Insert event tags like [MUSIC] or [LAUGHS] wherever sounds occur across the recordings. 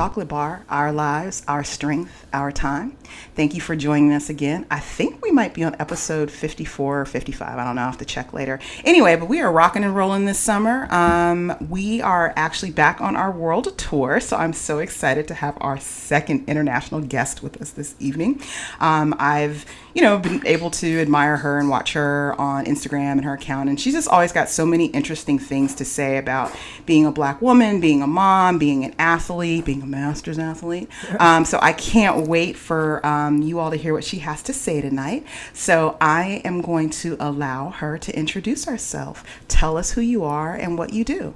Chocolate Bar, our lives, our strength, our time. Thank you for joining us again. I think we might be on episode 54 or 55. I don't know. I'll have to check later. Anyway, but we are rocking and rolling this summer. Um, we are actually back on our world tour, so I'm so excited to have our second international guest with us this evening. Um, I've, you know, been able to admire her and watch her on Instagram and her account, and she's just always got so many interesting things to say about being a black woman, being a mom, being an athlete, being a master's athlete. Um, so I can't wait for um, you all to hear what she has to say tonight. So I am going to allow her to introduce herself. Tell us who you are and what you do.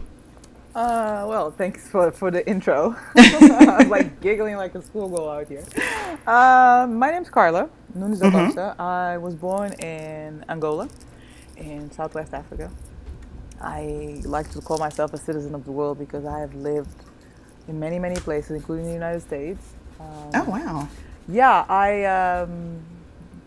Uh, well, thanks for, for the intro. [LAUGHS] [LAUGHS] I'm like giggling like a schoolgirl out here. Uh, my name's Carla Nunes mm-hmm. I was born in Angola, in Southwest Africa. I like to call myself a citizen of the world because I have lived in many, many places, including the United States. Um, oh, wow. Yeah, I, um,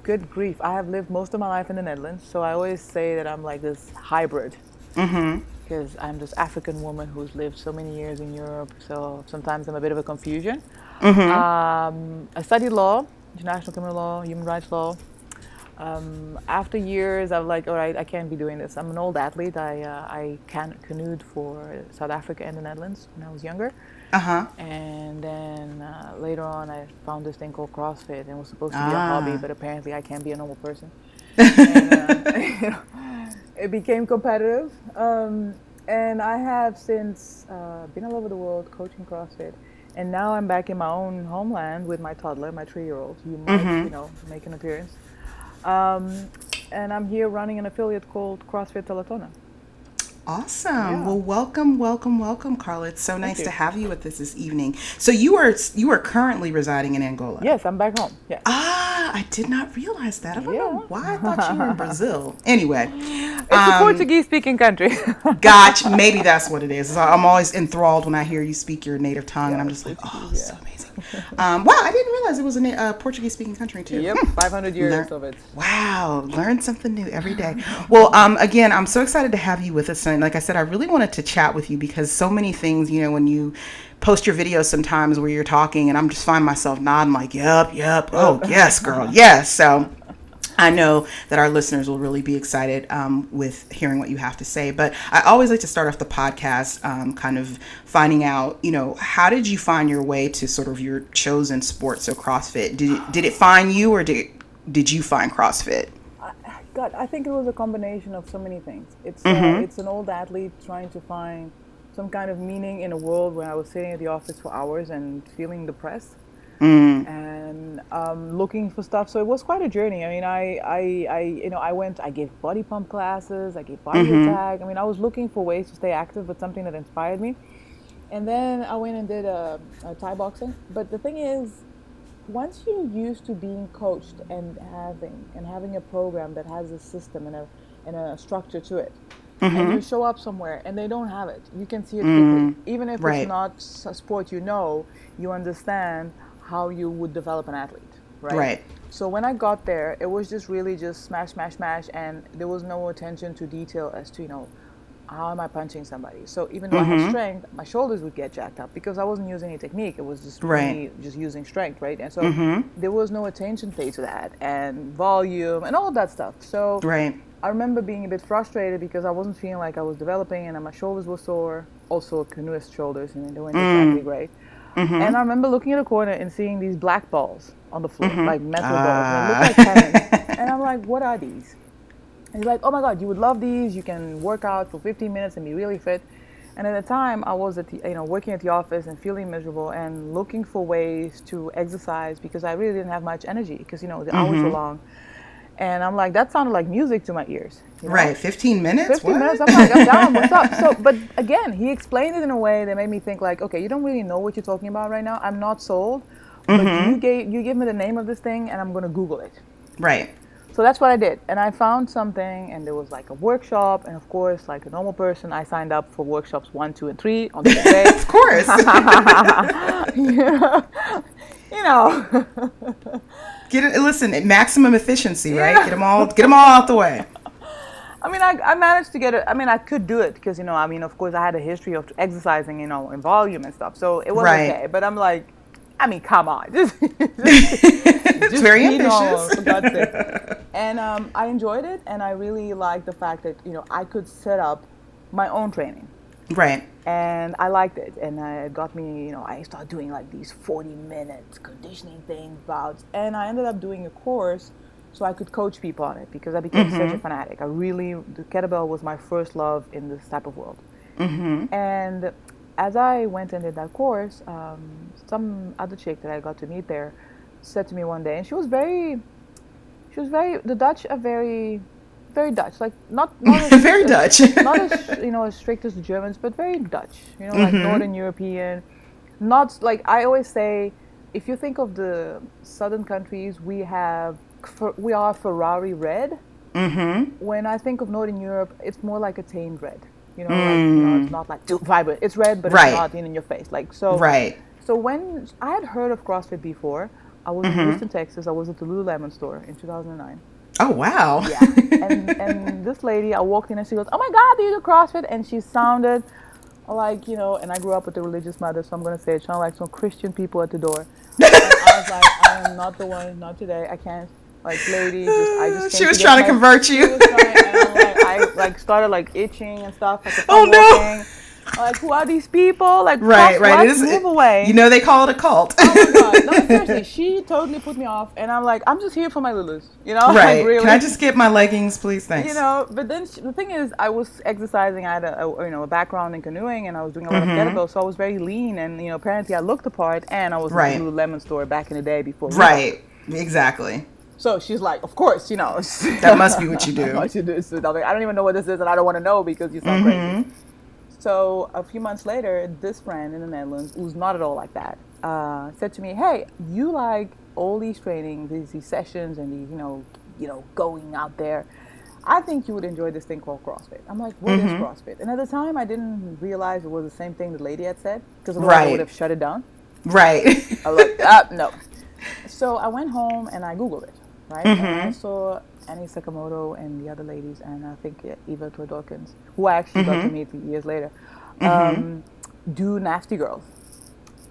good grief. I have lived most of my life in the Netherlands, so I always say that I'm like this hybrid. Mm-hmm. Because I'm this African woman who's lived so many years in Europe, so sometimes I'm a bit of a confusion. Mm-hmm. Um, I studied law, international criminal law, human rights law. Um, after years, I was like, all right, I can't be doing this. I'm an old athlete. I, uh, I can- canoed for South Africa and the Netherlands when I was younger. Uh-huh. And then uh, later on, I found this thing called CrossFit, and it was supposed to be ah. a hobby, but apparently I can't be a normal person. [LAUGHS] and, uh, you [LAUGHS] know, it became competitive. Um, and I have since uh, been all over the world coaching CrossFit. And now I'm back in my own homeland with my toddler, my three-year-old. You might, mm-hmm. you know, make an appearance. Um, and I'm here running an affiliate called CrossFit Talatona. Awesome. Yeah. Well, welcome, welcome, welcome, Carla. It's so Thank nice you. to have you with us this evening. So you are you are currently residing in Angola. Yes, I'm back home. Yeah. Ah, I did not realize that. I don't yeah. know why I thought you were in [LAUGHS] Brazil. Anyway, it's um, a Portuguese-speaking country. [LAUGHS] gotcha. Maybe that's what it is. I'm always enthralled when I hear you speak your native tongue, yeah, and I'm just like, oh, yeah. so amazing. Um, wow, I didn't realize it was a uh, Portuguese speaking country too. Yep, hmm. 500 years Learn, of it. Wow, learn something new every day. Well, um, again, I'm so excited to have you with us tonight. Like I said, I really wanted to chat with you because so many things, you know, when you post your videos sometimes where you're talking and I'm just find myself nodding like, yep, yep, oh yes, girl, yes. So I know that our listeners will really be excited um, with hearing what you have to say. But I always like to start off the podcast um, kind of finding out, you know, how did you find your way to sort of your chosen sport, so CrossFit? Did it, did it find you or did, did you find CrossFit? God, I think it was a combination of so many things. It's, uh, mm-hmm. uh, it's an old athlete trying to find some kind of meaning in a world where I was sitting at the office for hours and feeling depressed mm. and um, looking for stuff. So it was quite a journey. I mean, I, I, I, you know, I went, I gave body pump classes, I gave body mm-hmm. attack. I mean, I was looking for ways to stay active, but something that inspired me. And then I went and did a, a Thai boxing. But the thing is, once you're used to being coached and having and having a program that has a system and a and a structure to it, Mm-hmm. and you show up somewhere and they don't have it. You can see it mm-hmm. quickly. Even if right. it's not a sport you know, you understand how you would develop an athlete, right? Right. So when I got there, it was just really just smash, smash, smash, and there was no attention to detail as to you know how am I punching somebody. So even though mm-hmm. I had mm-hmm. strength, my shoulders would get jacked up because I wasn't using any technique. It was just right. just using strength, right? And so mm-hmm. there was no attention paid to that and volume and all of that stuff. So right. I remember being a bit frustrated because I wasn't feeling like I was developing and my shoulders were sore. Also canoeist shoulders, and they weren't mm. exactly great. Mm-hmm. And I remember looking at a corner and seeing these black balls on the floor, mm-hmm. like metal balls. And like [LAUGHS] and I'm like, what are these? And he's like, oh my God, you would love these. You can work out for 15 minutes and be really fit. And at the time, I was at the, you know working at the office and feeling miserable and looking for ways to exercise because I really didn't have much energy because you know the hours were mm-hmm. long. And I'm like, that sounded like music to my ears. You know? Right, 15 minutes? 15 what? minutes. I'm like, I'm down. [LAUGHS] What's up? So, but again, he explained it in a way that made me think like, okay, you don't really know what you're talking about right now. I'm not sold, but mm-hmm. you gave you give me the name of this thing, and I'm gonna Google it. Right. So that's what I did, and I found something, and there was like a workshop, and of course, like a normal person, I signed up for workshops one, two, and three on the day. [LAUGHS] of course. [LAUGHS] you know. Get it. Listen, maximum efficiency, right? Get them all. Get them all out the way. [LAUGHS] I mean, I, I managed to get it. I mean, I could do it because you know, I mean, of course, I had a history of exercising, you know, in volume and stuff, so it was Right. okay. But I'm like, I mean, come on, [LAUGHS] just, [LAUGHS] it's very be normal, ambitious. for God's sake. And um, I enjoyed it, and I really liked the fact that you know I could set up my own training right. And I liked it. And uh, it got me, you know, I started doing like these 40 minute conditioning things, bouts, and I ended up doing a course so I could coach people on it because I became such a fanatic. I really, the kettlebell was my first love in this type of world. And as I went and did that course, um, some other chick that I got to meet there said to me one day, and she was very, she was very, the Dutch are very, very Dutch, like not, [LAUGHS] not as, Very Dutch. not as you know as strict as the Germans, but very Dutch. You know, like mm-hmm. Northern European. Not like I always say, if you think of the southern countries, we have we are Ferrari red. Mm-hmm. When I think of Northern Europe, it's more like a tamed red. You know, like, you know it's mm. not like too vibrant. It's red, but Right. it's not in, in your face. Like so. Right. So when I had heard of CrossFit before, I was in mm-hmm. Houston, Texas. I was at the Lululemon store in 2009. Oh wow. Yeah. and, and this lady, I walked in and she goes, Oh my God, do you do CrossFit? And she sounded like, you know, and I grew up with a religious mother, so I'm going to say it sounded like some Christian people at the door. [LAUGHS] and I was like, I am not the one, not today. I can't. Like, lady, just, I just She was get trying to convert She you. was trying, and I'm like, I like started like itching and stuff. Like, [LAUGHS] Oh, no. walking, Like, who are these people? Like, Right. Right. what? It is. Move away. You know they call it a cult. Oh my god! No, [LAUGHS] seriously, she totally put me off, and I'm like, I'm just here for my Lulus, you know? [LAUGHS] right. Like, really. Can I just get my leggings, please? Thanks. you know, but then sh- the thing is, I was exercising. I had a, a you know a background in canoeing, and I was doing a lot Mm-hmm. of kettlebell, so I was very lean, and you know, apparently I looked the part, and I was Right. in the Lululemon store back in the day before. Right. Exactly. So she's like, of course, you know. [LAUGHS] That must be what you do. what you do. So like, I don't even know what this is, and I don't want to know because you sound Mm-hmm. crazy. So a few months later, this friend in the Netherlands, who's not at all like that, uh, said to me, "Hey, you like all these trainings, these, these sessions, and these, you know, you know, going out there. I think you would enjoy this thing called CrossFit." I'm like, "What is Mm-hmm. CrossFit?" And at the time, I didn't realize it was the same thing the lady had said because otherwise I would have shut it down. Right. I was like, ah, no. So I went home and I Googled it, right? And Mm-hmm. I saw Annie Sakamoto and the other ladies, and I think Eva Twardokens, who I actually got Mm-hmm. to meet years later, um, do Nasty Girls.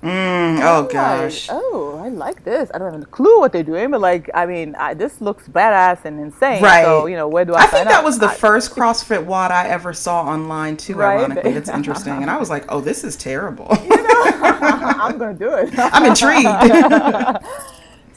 Mm, oh Like, gosh. oh, I like this. I don't have a clue what they're doing, but like, I mean, I, this looks badass and insane. Right. So, you know, where do I, I think that was the I- first CrossFit WOD I ever saw online too. Right. Ironically, it's [LAUGHS] interesting, and I was like, "Oh, this is terrible." You know, [LAUGHS] I'm gonna do it. [LAUGHS] I'm intrigued.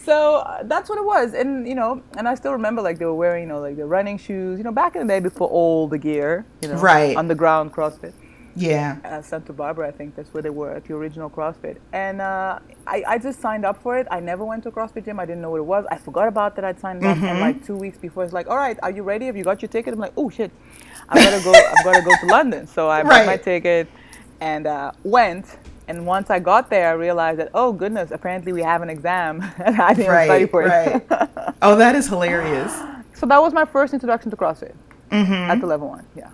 So uh, that's what it was, and you know, and I still remember like they were wearing, you know, like the running shoes, you know, back in the day before all the gear, you know, Right. underground CrossFit, yeah. uh, Santa Barbara, I think that's where they were at the original CrossFit, and uh, I, I just signed up for it. I never went to a CrossFit gym. I didn't know what it was. I forgot about that. I'd signed up, Mm-hmm. and like two weeks before, it's like, all right, are you ready? Have you got your ticket? I'm like, oh shit, I've got to go. I've got to go to London. So I bought my ticket and uh, went. And once I got there, I realized that oh goodness, apparently we have an exam, [LAUGHS] and I didn't study for it. Right. [LAUGHS] Oh, that is hilarious. So that was my first introduction to CrossFit Mm-hmm. at the level one. Yeah.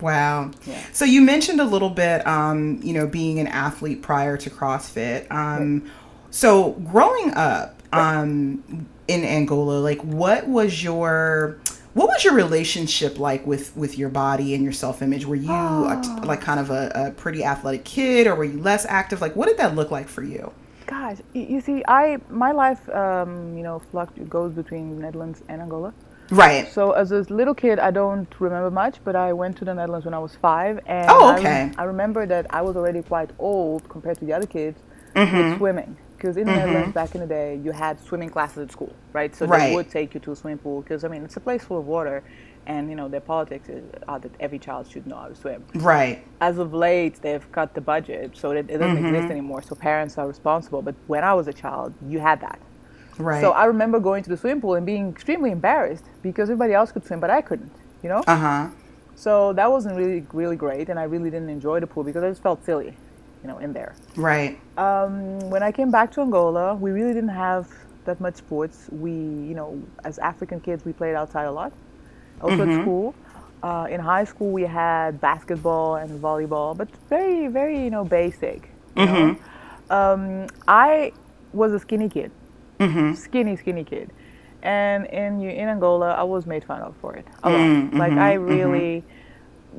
Wow. Yeah. So you mentioned a little bit, um, you know, being an athlete prior to CrossFit. Um, So growing up um, in Angola, like, what was your what was your relationship like with with your body and your self image? Were you a t- like kind of a, a pretty athletic kid, or were you less active? Like, what did that look like for you? Gosh, you see, I my life, um, you know, fluct- goes between Netherlands and Angola. Right. So as a little kid, I don't remember much, but I went to the Netherlands when I was five, and Oh, I, okay. I remember that I was already quite old compared to the other kids Mm-hmm. with swimming. Because in the Netherlands back in the day, you had swimming classes at school, right? So Right. they would take you to a swimming pool because I mean it's a place full of water, and you know their politics is are that every child should know how to swim Right. as of late they've cut the budget so that it doesn't Mm-hmm. exist anymore so parents are responsible but when i was a child you had that Right. so i remember going to the swimming pool and being extremely embarrassed because everybody else could swim but i couldn't you know uh huh. so that wasn't really really great and i really didn't enjoy the pool because i just felt silly you know in there Right. um, when I came back to Angola, we really didn't have that much sports. We, you know, as African kids, we played outside a lot, also at school. Uh, in high school, we had basketball and volleyball, but very, very, you know, basic. You know? um, I was a skinny kid, skinny, skinny kid. And in in Angola, I was made fun of for it a lot. like I really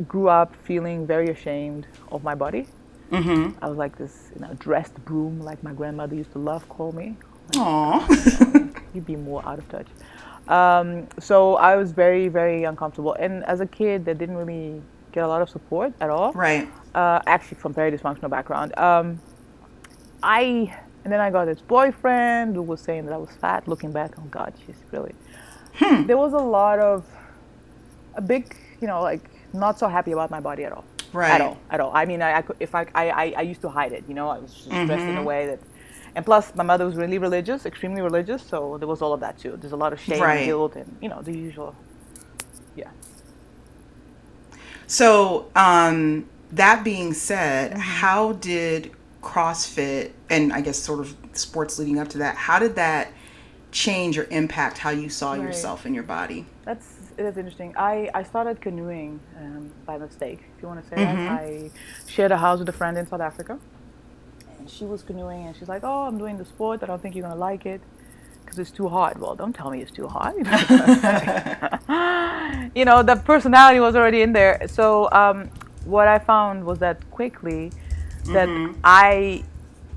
grew up feeling very ashamed of my body. I was like this, you know, dressed broom, like my grandmother used to love call me. Aw. [LAUGHS] You'd be more out of touch. Um, so I was very, very uncomfortable. And as a kid, that didn't really get a lot of support at all. right. Uh, actually, from very dysfunctional background. Um, I and then I got this boyfriend who was saying that I was fat. Looking back, oh God, she's really. There was a lot of a big, you know, like not so happy about my body at all. Right. At all. At all. I mean, I, I could, if I, I, I, used to hide it. You know, I was just dressed in a way that. And plus, my mother was really religious, extremely religious, so there was all of that too. There's a lot of shame, Right. and guilt, and you know the usual. Yeah. So, um, that being said, Mm-hmm. how did CrossFit and I guess sort of sports leading up to that, how did that change or impact how you saw Right. yourself in your body? That's it is interesting. I, I started canoeing um, by mistake, if you want to say that. I shared a house with a friend in South Africa, and she was canoeing, and she's like, "Oh, I'm doing the sport. I don't think you're gonna like it because it's too hard." Well, don't tell me it's too hard. [LAUGHS] you know, the personality was already in there. So um, what I found was that quickly that I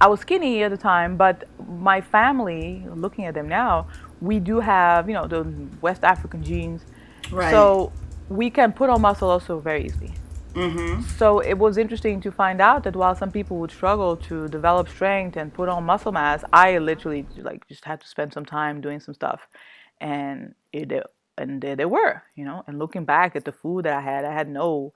I was skinny at the time, but my family, looking at them now, we do have, you know, the West African genes. Right. So we can put on muscle also very easily. Mm-hmm. So it was interesting to find out that while some people would struggle to develop strength and put on muscle mass, I literally like just had to spend some time doing some stuff, and it and there they were, you know. And looking back at the food that I had, I had no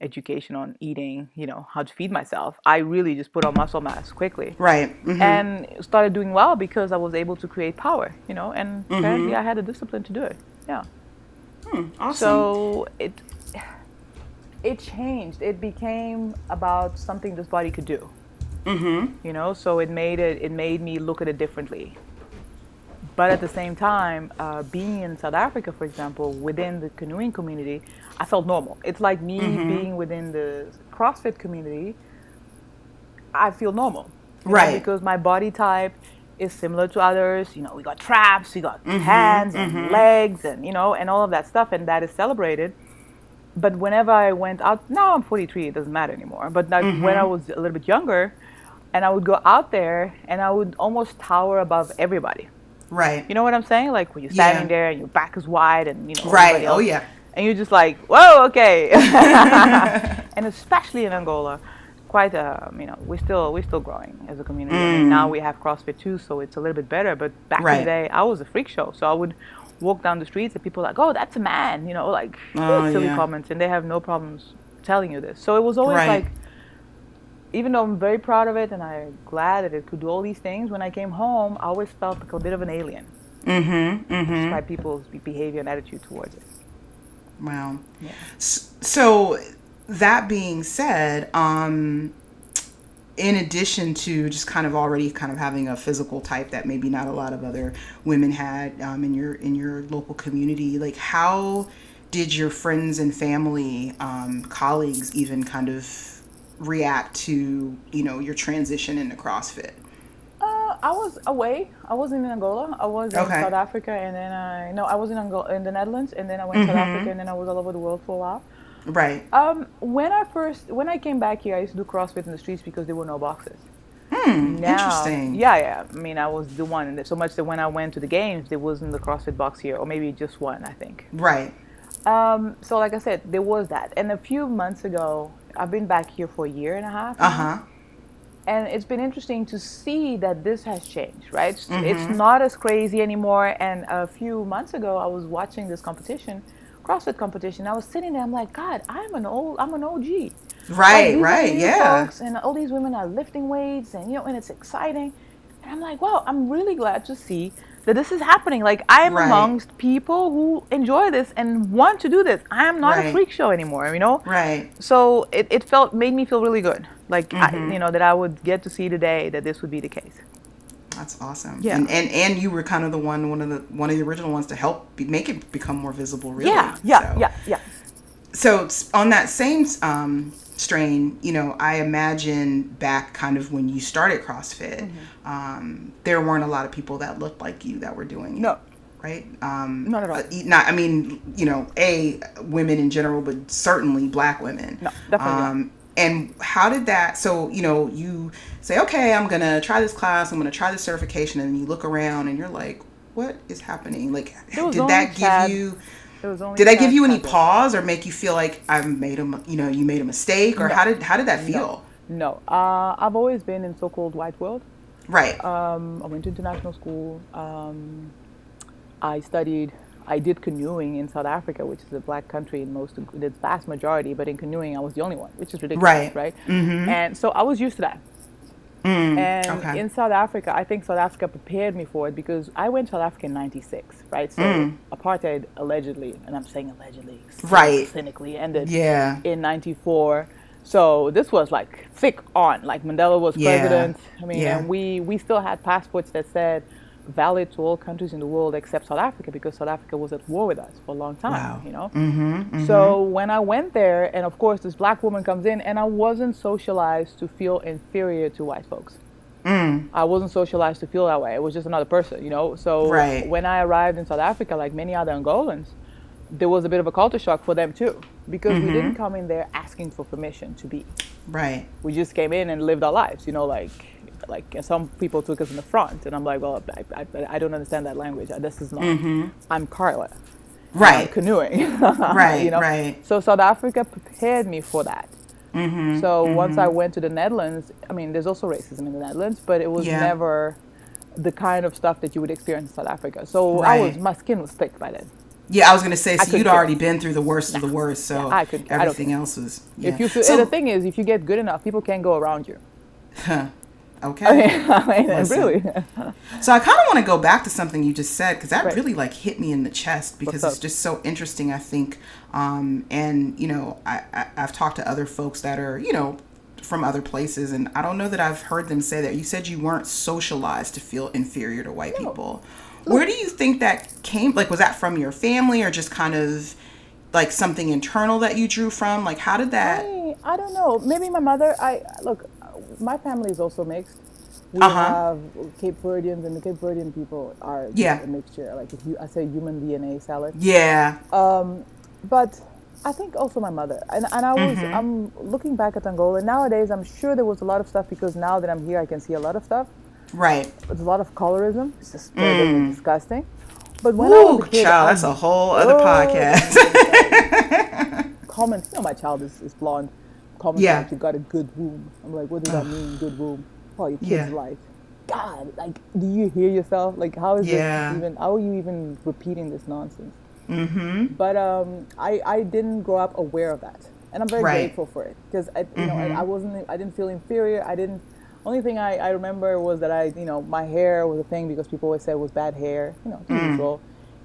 education on eating, you know, how to feed myself. I really just put on muscle mass quickly. Right. Mhm. And started doing well because I was able to create power, you know, and apparently I had the discipline to do it. Yeah. Awesome. So it it changed. It became about something this body could do. mm-hmm. You know, so it made it it made me look at it differently. But at the same time, uh, being in South Africa, for example, within the canoeing community, I felt normal. It's like me being within the CrossFit community. I feel normal, you know, Right. because my body type is similar to others. You know, we got traps, we got mm-hmm, hands and mm-hmm. legs, and you know, and all of that stuff, and that is celebrated. But whenever I went out, now I'm 43, it doesn't matter anymore. But like mm-hmm. when I was a little bit younger, and I would go out there, and I would almost tower above everybody. Right. You know what I'm saying? Like when you're Yeah. standing there and your back is wide, and you know, Right. everybody Oh yeah. and you're just like, whoa, okay. [LAUGHS] [LAUGHS] and especially in Angola, quite um, you know, we're still we're still growing as a community. I mean, now we have CrossFit too, so it's a little bit better. But back in Mm. The day, I was a freak show, so I would walk down the streets and people were like, oh, that's a man, you know, like [LAUGHS] Oh, silly yeah. comments, and they have no problems telling you this. So it was always Right. like. Even though I'm very proud of it and I'm glad that it could do all these things, when I came home, I always felt like a bit of an alien Mm-hmm. Mm-hmm. by people's behavior and attitude towards it. Wow. S- So that being said, um, in addition to just kind of already kind of having a physical type that maybe not a lot of other women had um, in your in your local community, like how did your friends and family, um, colleagues, even kind of react to you know your transition into CrossFit? Uh, I was away. I was in Angola. I was in South Africa, and then I no, I was in Angola, in the Netherlands, and then I went to South Africa, and then I was all over the world for a while. Right. Um, when I first, when I came back here, I used to do CrossFit in the streets because there were no boxes. Now, Interesting. Yeah, yeah. I mean, I was the one, and so much that when I went to the games, there wasn't the CrossFit box here, or maybe just one, I think. Right. Um, so like I said, there was that, and a few months ago, I've been back here for a year and a half. Uh huh. and it's been interesting to see that this has changed right it's, it's not as crazy anymore and a few months ago i was watching this competition crossfit competition i was sitting there i'm like god i'm an old i'm an og Right. are Right. Yeah. folks, and all these women are lifting weights and you know and it's exciting and i'm like wow i'm really glad to see that this is happening like i am Right. amongst people who enjoy this and want to do this i am not Right. a freak show anymore you know Right. so it, it felt made me feel really good like Mm-hmm. you know that i would get to see today that this would be the case That's awesome. Yeah. And, and and you were kind of the one one of the one of the original ones to help be, make it become more visible. Really. yeah yeah So- yeah yeah So on that same um, strain, you know, I imagine back kind of when you started CrossFit, Mm-hmm. um, there weren't a lot of people that looked like you that were doing it. no right? Um, Not at all. uh, not, I mean, you know, a women in general, but certainly black women. No, definitely. Um, and how did that? So you know, you say, okay, I'm gonna try this class. I'm gonna try this certification, and you look around, and you're like, what is happening? Like, did that give you? It was only Did that give you any pause or make you feel like I've made a you know, you made a mistake, or how did how did that feel? No, uh, I've always been in so-called white world. Right. Um, I went to international school. Um, I studied. I did canoeing in South Africa, which is a black country in most, the vast majority. But in canoeing, I was the only one, which is ridiculous, Right. right? And so I was used to that. and Mm, okay. in South Africa, I think South Africa prepared me for it because I went to South Africa in '96, right? So Mm. apartheid allegedly, and I'm saying allegedly, Right. cynically ended Yeah. in '94. So this was like thick on. Like Mandela was Yeah. president. I mean, Yeah. and we we still had passports that said valid to all countries in the world except South Africa because South Africa was at war with us for a long time. Wow. You know. Mm-hmm, So when I went there, and of course this black woman comes in, and I wasn't socialized to feel inferior to white folks. Mm. I wasn't socialized to feel that way. It was just another person, you know. So Right. when I arrived in South Africa, like many other Angolans, there was a bit of a culture shock for them too, because Mm-hmm. we didn't come in there asking for permission to be. Right. We just came in and lived our lives, you know, like like some people took us in the front, and I'm like, well, I, I, I don't understand that language. This is not. I'm Carla. I'm Mm-hmm. Right. canoeing. [LAUGHS] Right, you know? right. So South Africa prepared me for that. Mm-hmm, so once I went to the Netherlands, I mean, there's also racism in the Netherlands, but it was Yeah. never the kind of stuff that you would experience in South Africa. So I was my skin was thick by then. Yeah, I was gonna say. So you'd already been through the worst of the worst. So Yeah, I couldn't care. I everything else was. Yeah. If you feel, so, the thing is, if you get good enough, people can't go around you. Okay. I mean, [LAUGHS] really. [LAUGHS] So I kind of want to go back to something you just said because that Right. really like hit me in the chest because it's just so interesting. I think, um, and you know, I, I I've talked to other folks that are you know from other places, and I don't know that I've heard them say that. You said you weren't socialized to feel inferior to white people. Where do you think that came? Like, was that from your family or just kind of like something internal that you drew from? Like, how did that? I, I don't know. Maybe my mother. I look. My family is also mixed. We Uh-huh. have Cape Verdeans, and the Cape Verdean people are Yeah. a mixture. Like if you, I say human DNA salad. Yeah. But I think also my mother. And, and I was, Mm-hmm. I'm looking back at Angola nowadays. I'm sure there was a lot of stuff because now that I'm here, I can see a lot of stuff. Right. There's a lot of colorism. It's just very disgusting. But when I was a kid, child, I that's a whole other Oh. podcast. [LAUGHS] comment. You know, my child is, is blonde. Comment Yeah. like you got a good womb. I'm like, what does that mean, good womb? Oh, your kid's Yeah. life. God, like, do you hear yourself? Like, how is Yeah. this even? How are you even repeating this nonsense? Mm-hmm. But um, I I didn't grow up aware of that, and I'm very Right. grateful for it because I you know I, I wasn't I didn't feel inferior. I didn't. Only thing I, I remember was that I you know my hair was a thing because people always said it was bad hair. You know, the usual.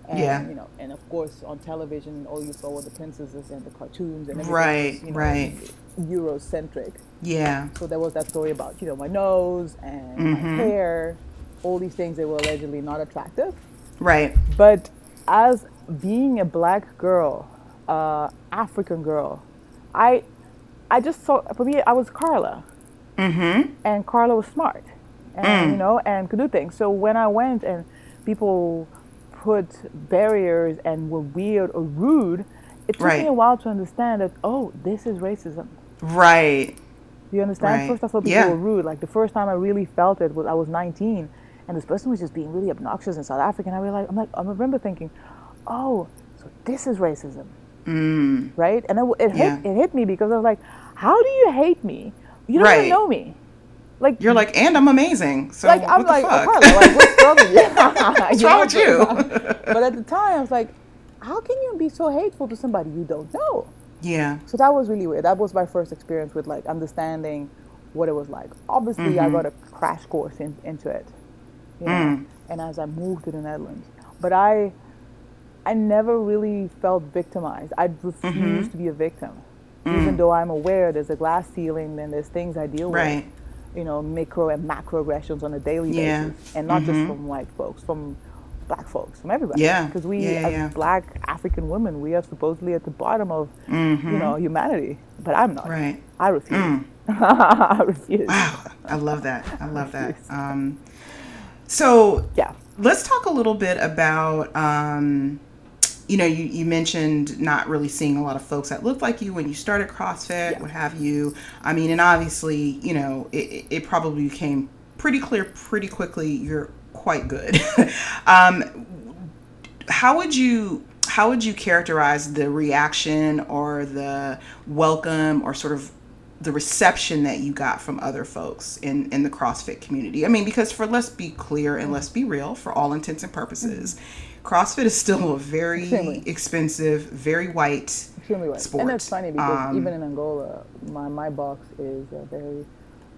And, Yeah. you know, and of course on television, all you saw were the princesses and the cartoons and everything Right, was, you know, right. Eurocentric. yeah. So there was that story about you know my nose and my hair, all these things that were allegedly not attractive. Right. But as being a black girl, uh, African girl, I, I just saw for me I was Carla, mm-hmm. and Carla was smart, and you know, and could do things. So when I went and people put barriers and were weird or rude, it took Right. me a while to understand that oh, this is racism. Right. Do you understand? Right. First, I thought people Yeah. were rude. Like the first time I really felt it was I was 19, and this person was just being really obnoxious in South Africa. And I realized, I'm like, I remember thinking, oh, so this is racism, mm. right? And it, it Yeah. hit it hit me because I was like, how do you hate me? You don't Right. even know me. Like You're like, and I'm amazing. So like I'm like, fuck? oh, Carla, like what's [LAUGHS] wrong with you? What's wrong [LAUGHS] with you? but at the time, I was like, how can you be so hateful to somebody you don't know? Yeah. So that was really weird. That was my first experience with like understanding what it was like. Obviously, Mm-hmm. I got a crash course in, into it, you know, Mm. and as I moved to the Netherlands, but I, I never really felt victimized. I refused Mm-hmm. to be a victim, Mm. even though I'm aware there's a glass ceiling and there's things I deal Right. with, you know, micro and macro aggressions on a daily Yeah. Mm-hmm. basis, and not just from white folks, from black folks, from everybody. Yeah. because we Yeah, as yeah. black African women, we are supposedly at the bottom of you know humanity, but I'm not. Mm-hmm. Right. Mm. I refuse. [LAUGHS] I refuse. Wow. I love that. I love that. Um, So Yeah. let's talk a little bit about. Um, you know, you, you mentioned not really seeing a lot of folks that looked like you when you started CrossFit, Yeah. what have you. I mean, and obviously, you know, it, it- it probably became pretty clear pretty quickly you're quite good. [LAUGHS] um, how would you how would you characterize the reaction or the welcome or sort of the reception that you got from other folks in in the CrossFit community? I mean, because for let's be clear and let's be real, for all intents and purposes, CrossFit is still a very Extremely. expensive, very white. Extremely right. sport. And that's funny because Um, even in Angola, my, my box is very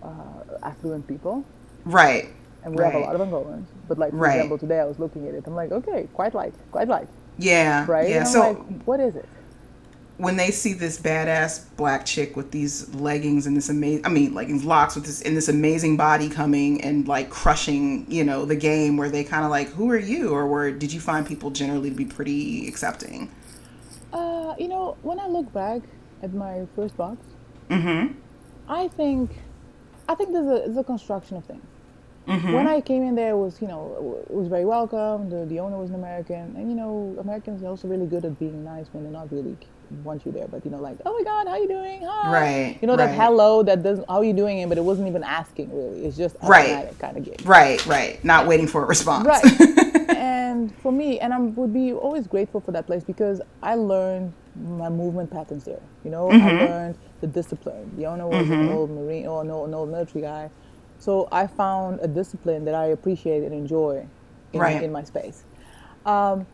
uh, affluent people. Right. And we have a lot of Angolans. But like, for Right. example, today I was looking at it. I'm like, okay, quite light, quite light. Yeah. Right? Yeah. So like, what is it? when they see this badass black chick with these leggings and this amazing I mean leggings locks with this in this amazing body coming and like crushing, you know, the game where they kind of like who are you or where did you find people generally to be pretty accepting? Uh, you know, when I look back at my first box, Mhm. I think, I think there's a, there's a construction of things. Mm-hmm. When I came in there, it was you know it was very welcome. The the owner was an American, and you know Americans are also really good at being nice when they're not really want you there, but you know like oh my God, how you doing? Hi. Right, You know that right. hello that doesn't how you doing it, but it wasn't even asking really. It's just Right. kind of gig. Right, right. Not waiting for a response. Right. [LAUGHS] and for me, and I would be always grateful for that place because I learned my movement patterns there. You know, I learned the discipline. The owner was an old Marine or old, an old military guy. So I found a discipline that I appreciate and enjoy in, Right. in my space. Um,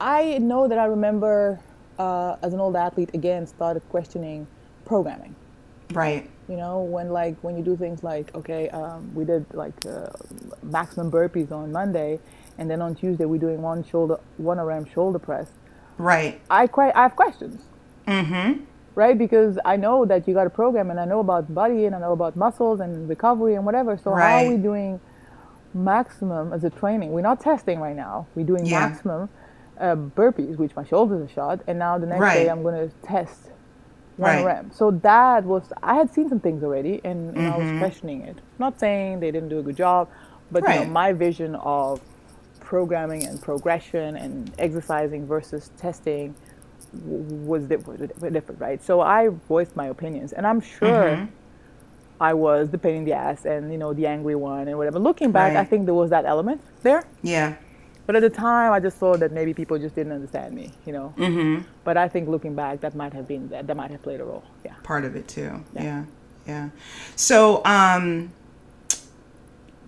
I know that I remember uh, as an old athlete again started questioning programming right. you know when like when you do things like okay um, we did like uh, maximum burpees on monday and then on tuesday we're doing one shoulder one rm shoulder press Right. i quite i have questions Mhm. Right because i know that you got a program and i know about body and i know about muscles and recovery and whatever so how are we doing maximum as a training we're not testing right now we're doing Yeah. maximum uh, burpees which my shoulders are shot and now the next Right. day i'm going to test one Right. rep. So that was I had seen some things already, and, and I Mm-hmm. was questioning it. Not saying they didn't do a good job, but you know, my vision of programming and progression and exercising versus testing was di- was different, right? So I voiced my opinions, and I'm sure. Mm-hmm. I was the pain in the ass and you know the angry one and whatever. Looking back, I think there was that element there. Yeah. But at the time, I just thought that maybe people just didn't understand me, you know. Mm-hmm. But I think looking back, that might have been that, that might have played a role. Yeah. part of it too. Yeah. Yeah. Yeah. So, um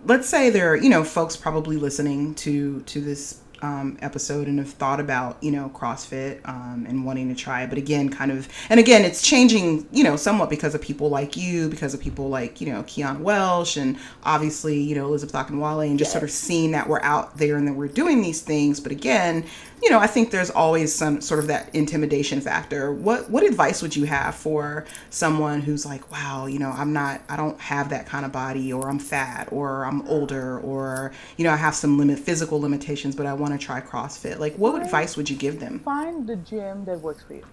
let's say there are, you know, folks probably listening to to this um, episode and have thought about, you know, CrossFit um, and wanting to try it. But again, kind of, and again, it's changing, you know, somewhat because of people like you, because of people like, you know, Keon Welsh and obviously, you know, Elizabeth Akinwale and just sort of seeing that we're out there and that we're doing these things. But again, you know, I think there's always some sort of that intimidation factor. What what advice would you have for someone who's like, wow, you know, I'm not, I don't have that kind of body, or I'm fat, or I'm older, or you know, I have some limit physical limitations, but I want to try CrossFit. Like, what advice would you give them? find the gym that works for you.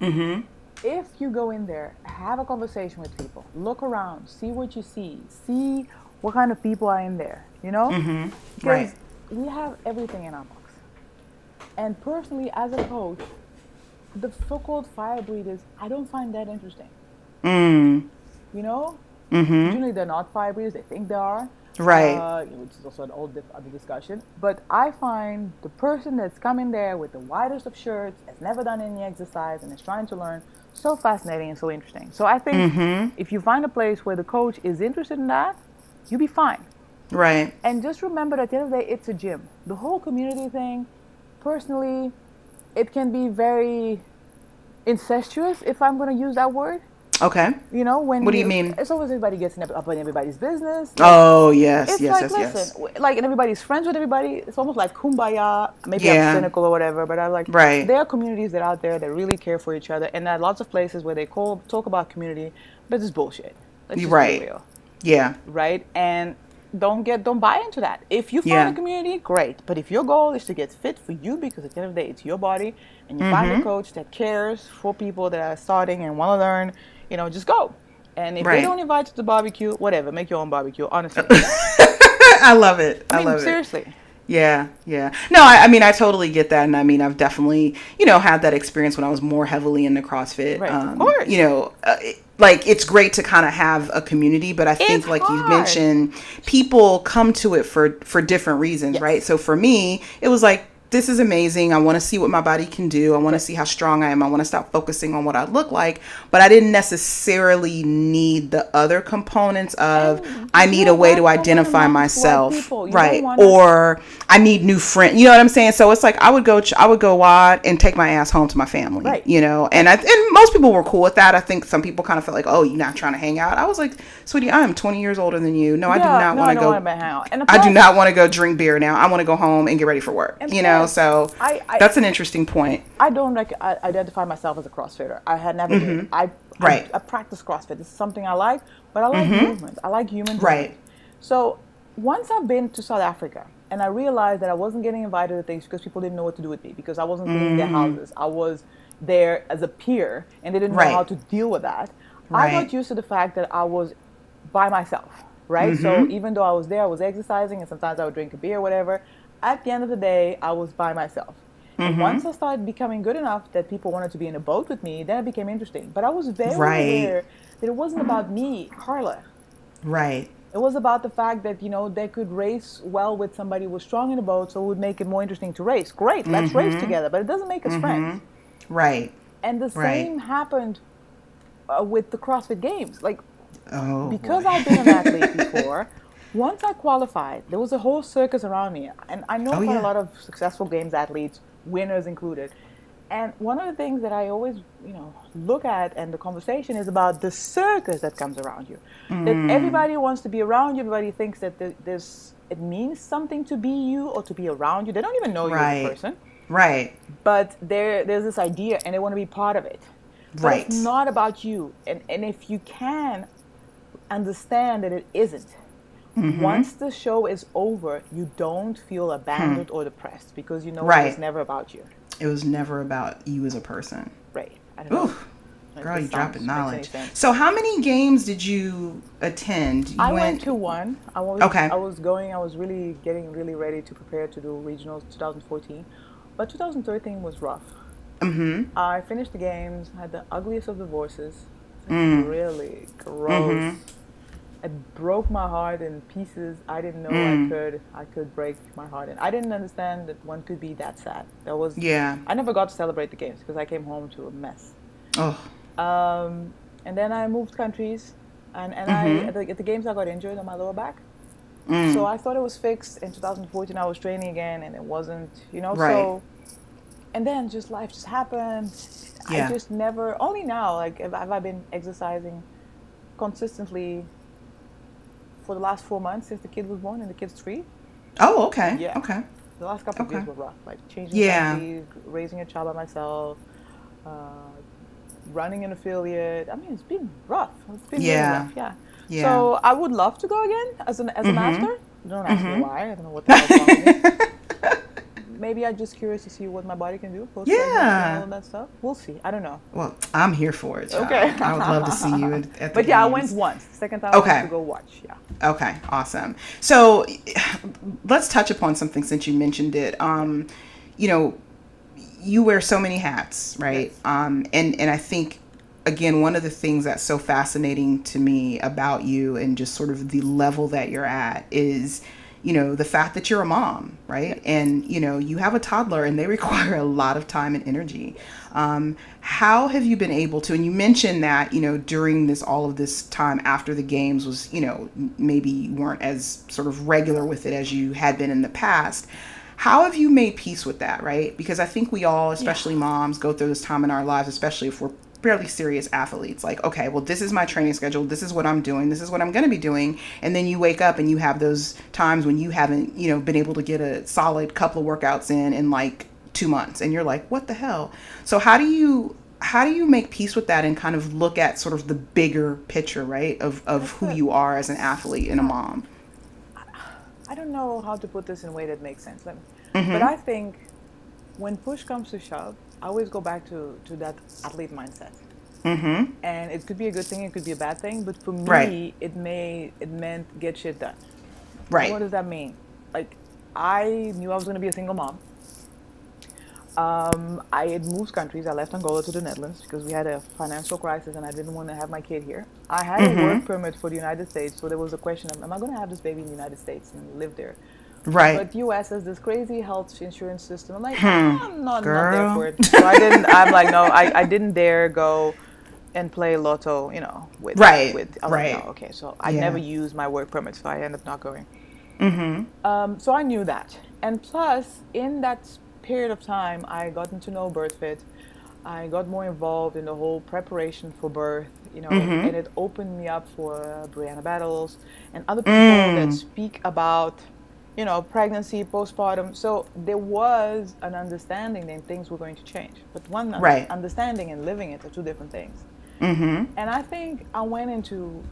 Mm-hmm. If you go in there, have a conversation with people, look around, see what you see, see what kind of people are in there, you know? Mm-hmm. Right. we have everything in our box. And personally, as a coach, the so-called fire breathers, I don't find that interesting. Mm. You know? Usually they're not fire breathers, they think they are. Right. Uh, which is also an old other discussion. But I find the person that's coming there with the widest of shirts, has never done any exercise, and is trying to learn so fascinating and so interesting. So I think if you find a place where the coach is interested in that, you'll be fine. Right. And just remember that at the end of the day, it's a gym. The whole community thing, personally, it can be very incestuous, if I'm going to use that word. Okay. You know, when What do you mean? It's always everybody gets up in everybody's business. Oh yes, It's yes, like, yes, listen, yes. like, and everybody's friends with everybody. It's almost like kumbaya. Maybe Yeah. I'm cynical or whatever, but I like. Right. There are communities that are out there that really care for each other, and there are lots of places where they call talk about community, but it's bullshit. Let's just Right. Be real, Yeah. right? And don't get don't buy into that. If you find Yeah. a community, great. But if your goal is to get fit for you, because at the end of the day, it's your body, and you Mm-hmm. find a coach that cares for people that are starting and want to learn, you know, just go. And if Right. they don't invite you to the barbecue, whatever, make your own barbecue. Honestly. [LAUGHS] I love it. I, I mean, love seriously. it. Yeah, yeah. No, I, I mean, I totally get that, and I mean, I've definitely, you know, had that experience when I was more heavily into CrossFit. Right, of Um, course. You know, uh, it- like it's great to kind of have a community, but I think, It's like you mentioned, people come to it for for different reasons, Yes. right? So for me, it was like. This is amazing. I want to see what my body can do. I want to see how strong I am. I want to stop focusing on what I look like. But I didn't necessarily need the other components of I need a way to identify myself, people. You don't right? Or I need new friends. You know what I'm saying? So it's like I would go, ch- I would go wide and take my ass home to my family. Right. You know, and I and most people were cool with that. I think some people kind of felt like, oh, you're not trying to hang out. I was like, sweetie, I am 20 years older than you. No, I do not no, want to go. wanna hang out. And I do not want to go drink beer now. I want to go home and get ready for work. You know, plus, so I- I- that's an interesting point. I don't like I identify myself as a CrossFitter. I had never. I, Mm-hmm. Right. Mm-hmm. I I practice CrossFit. It's something I like, but I like movement. I like human. Right. movement. So once I've been to South Africa and I realized that I wasn't getting invited to things because people didn't know what to do with me because I wasn't cleaning their houses. I was there as a peer and they didn't know Mm-hmm. How to deal with that. I got used to the fact that I was by myself, right? So Mm-hmm. even though I was there, I was exercising and sometimes I would drink a beer or whatever. At the end of the day, I was by myself. Mm-hmm. And once I started becoming good enough that people wanted to be in a boat with me, then it became interesting. But I was very Right. aware that it wasn't about me, Carla. Right. It was about the fact that you know they could race well with somebody who was strong in a boat, so it would make it more interesting to race. Great, let's Mm-hmm. race together, but it doesn't make us friends. Right. And the Right. same happened uh, with the CrossFit Games. Like Oh. because boy. I've been an athlete [LAUGHS] before, once I qualified, there was a whole circus around me. And I know Oh, quite yeah. a lot of successful games athletes, winners included. And one of the things that I always, you know, look at and the conversation is about the circus that comes around you. Mm. That everybody wants to be around you. Everybody thinks that th- there's it means something to be you or to be around you. They don't even know you as a person Right. but there there's this idea and they want to be part of it but Right. it's not about you and and if you can understand that it isn't Mm-hmm. once the show is over you don't feel abandoned or depressed because you know Hmm. Right. it's never about you It was never about you as a person. right i don't know Ooh. Girl, you dropping knowledge. So, how many games did you attend? You I went to one. I was Okay. I was going. I was really getting really ready to prepare to do regionals 2014, but 2013 was rough. Mm-hmm. I finished the games. Had the ugliest of divorces. Mm. Really gross. Mhm. It broke my heart in pieces. I didn't know Mm. I could. I could break my heart, and I didn't understand that one could be that sad. That was. Yeah. I never got to celebrate the games because I came home to a mess. Oh. Um, and then I moved countries, and, and Mhm. I at the, at the games I got injured on my lower back. Mm. So I thought it was fixed. In 2014, I was training again, and it wasn't. You know, Right. so. And then just life just happened. Yeah. I just never. Only now, like, have, have I been exercising consistently for the last four months since the kid was born and the kid's three. oh, okay. Yeah. Okay. The last couple of years were rough, like changing Yeah. raising a child by myself, uh, running an affiliate. I mean, it's been rough. It's been Yeah. really rough. Yeah. Yeah. So I would love to go again as an as a Mhm. master. Don't ask me why. I don't know what the hell's wrong with me. [LAUGHS] Maybe I'm just curious to see what my body can do. post Yeah. And all that stuff. We'll see. I don't know. Well, I'm here for it. child. Okay. I would love to see you [LAUGHS] at, at the But yeah, I went once. Second time Okay. went to go watch. Yeah. Okay, awesome. So let's touch upon something since you mentioned it. Um, you know, you wear so many hats, right? Yes. Um, and and I think again one of the things that's so fascinating to me about you and just sort of the level that you're at is you know the fact that you're a mom right? And you know you have a toddler and they [LAUGHS] require a lot of time and energy. Um, how have you been able to and you mentioned that you know during this all of this time after the games was you know maybe you weren't as sort of regular with it as you had been in the past. How have you made peace with that right? Because i think we all especially moms go through this time in our lives especially if we're fairly serious athletes like okay well this is my training schedule this is what i'm doing this is what i'm going to be doing and then you wake up and you have those times when you haven't you know been able to get a solid couple of workouts in in like two months and you're like what the hell so how do you how do you make peace with that and kind of look at sort of the bigger picture right of of who you are as an athlete and a mom I don't know how to put this in a way that makes sense. Me, Mm-hmm. But I think when push comes to shove, I always go back to, to that athlete mindset. mm-hmm And it could be a good thing, it could be a bad thing, but for me, Right. it may it meant get shit done. Right. What does that mean? Like, I knew I was going to be a single mom. Um, I had moved countries. I left Angola to the Netherlands because we had a financial crisis and I didn't want to have my kid here. I had Mm-hmm. a work permit for the United States, so there was a question of, am I going to have this baby in the United States and live there? Right. But US has this crazy health insurance system. I'm like, I'm not, not there for it. So I didn't. I'm like, no, I, I didn't dare go and play lotto. You know, with Right, With I right. Like, no, okay, so I Yeah. never used my work permit, so I ended up not going. Mm-hmm. Um, so I knew that, and plus in that period of time, I gotten to know BirthFit. I got more involved in the whole preparation for birth, you know, Mm-hmm. and it opened me up for uh, Brianna Battles and other people that Mm. speak about, you know, pregnancy, postpartum. So there was an understanding that things were going to change. But one Right. understanding and living it are two different things. Mm-hmm. And I think I went into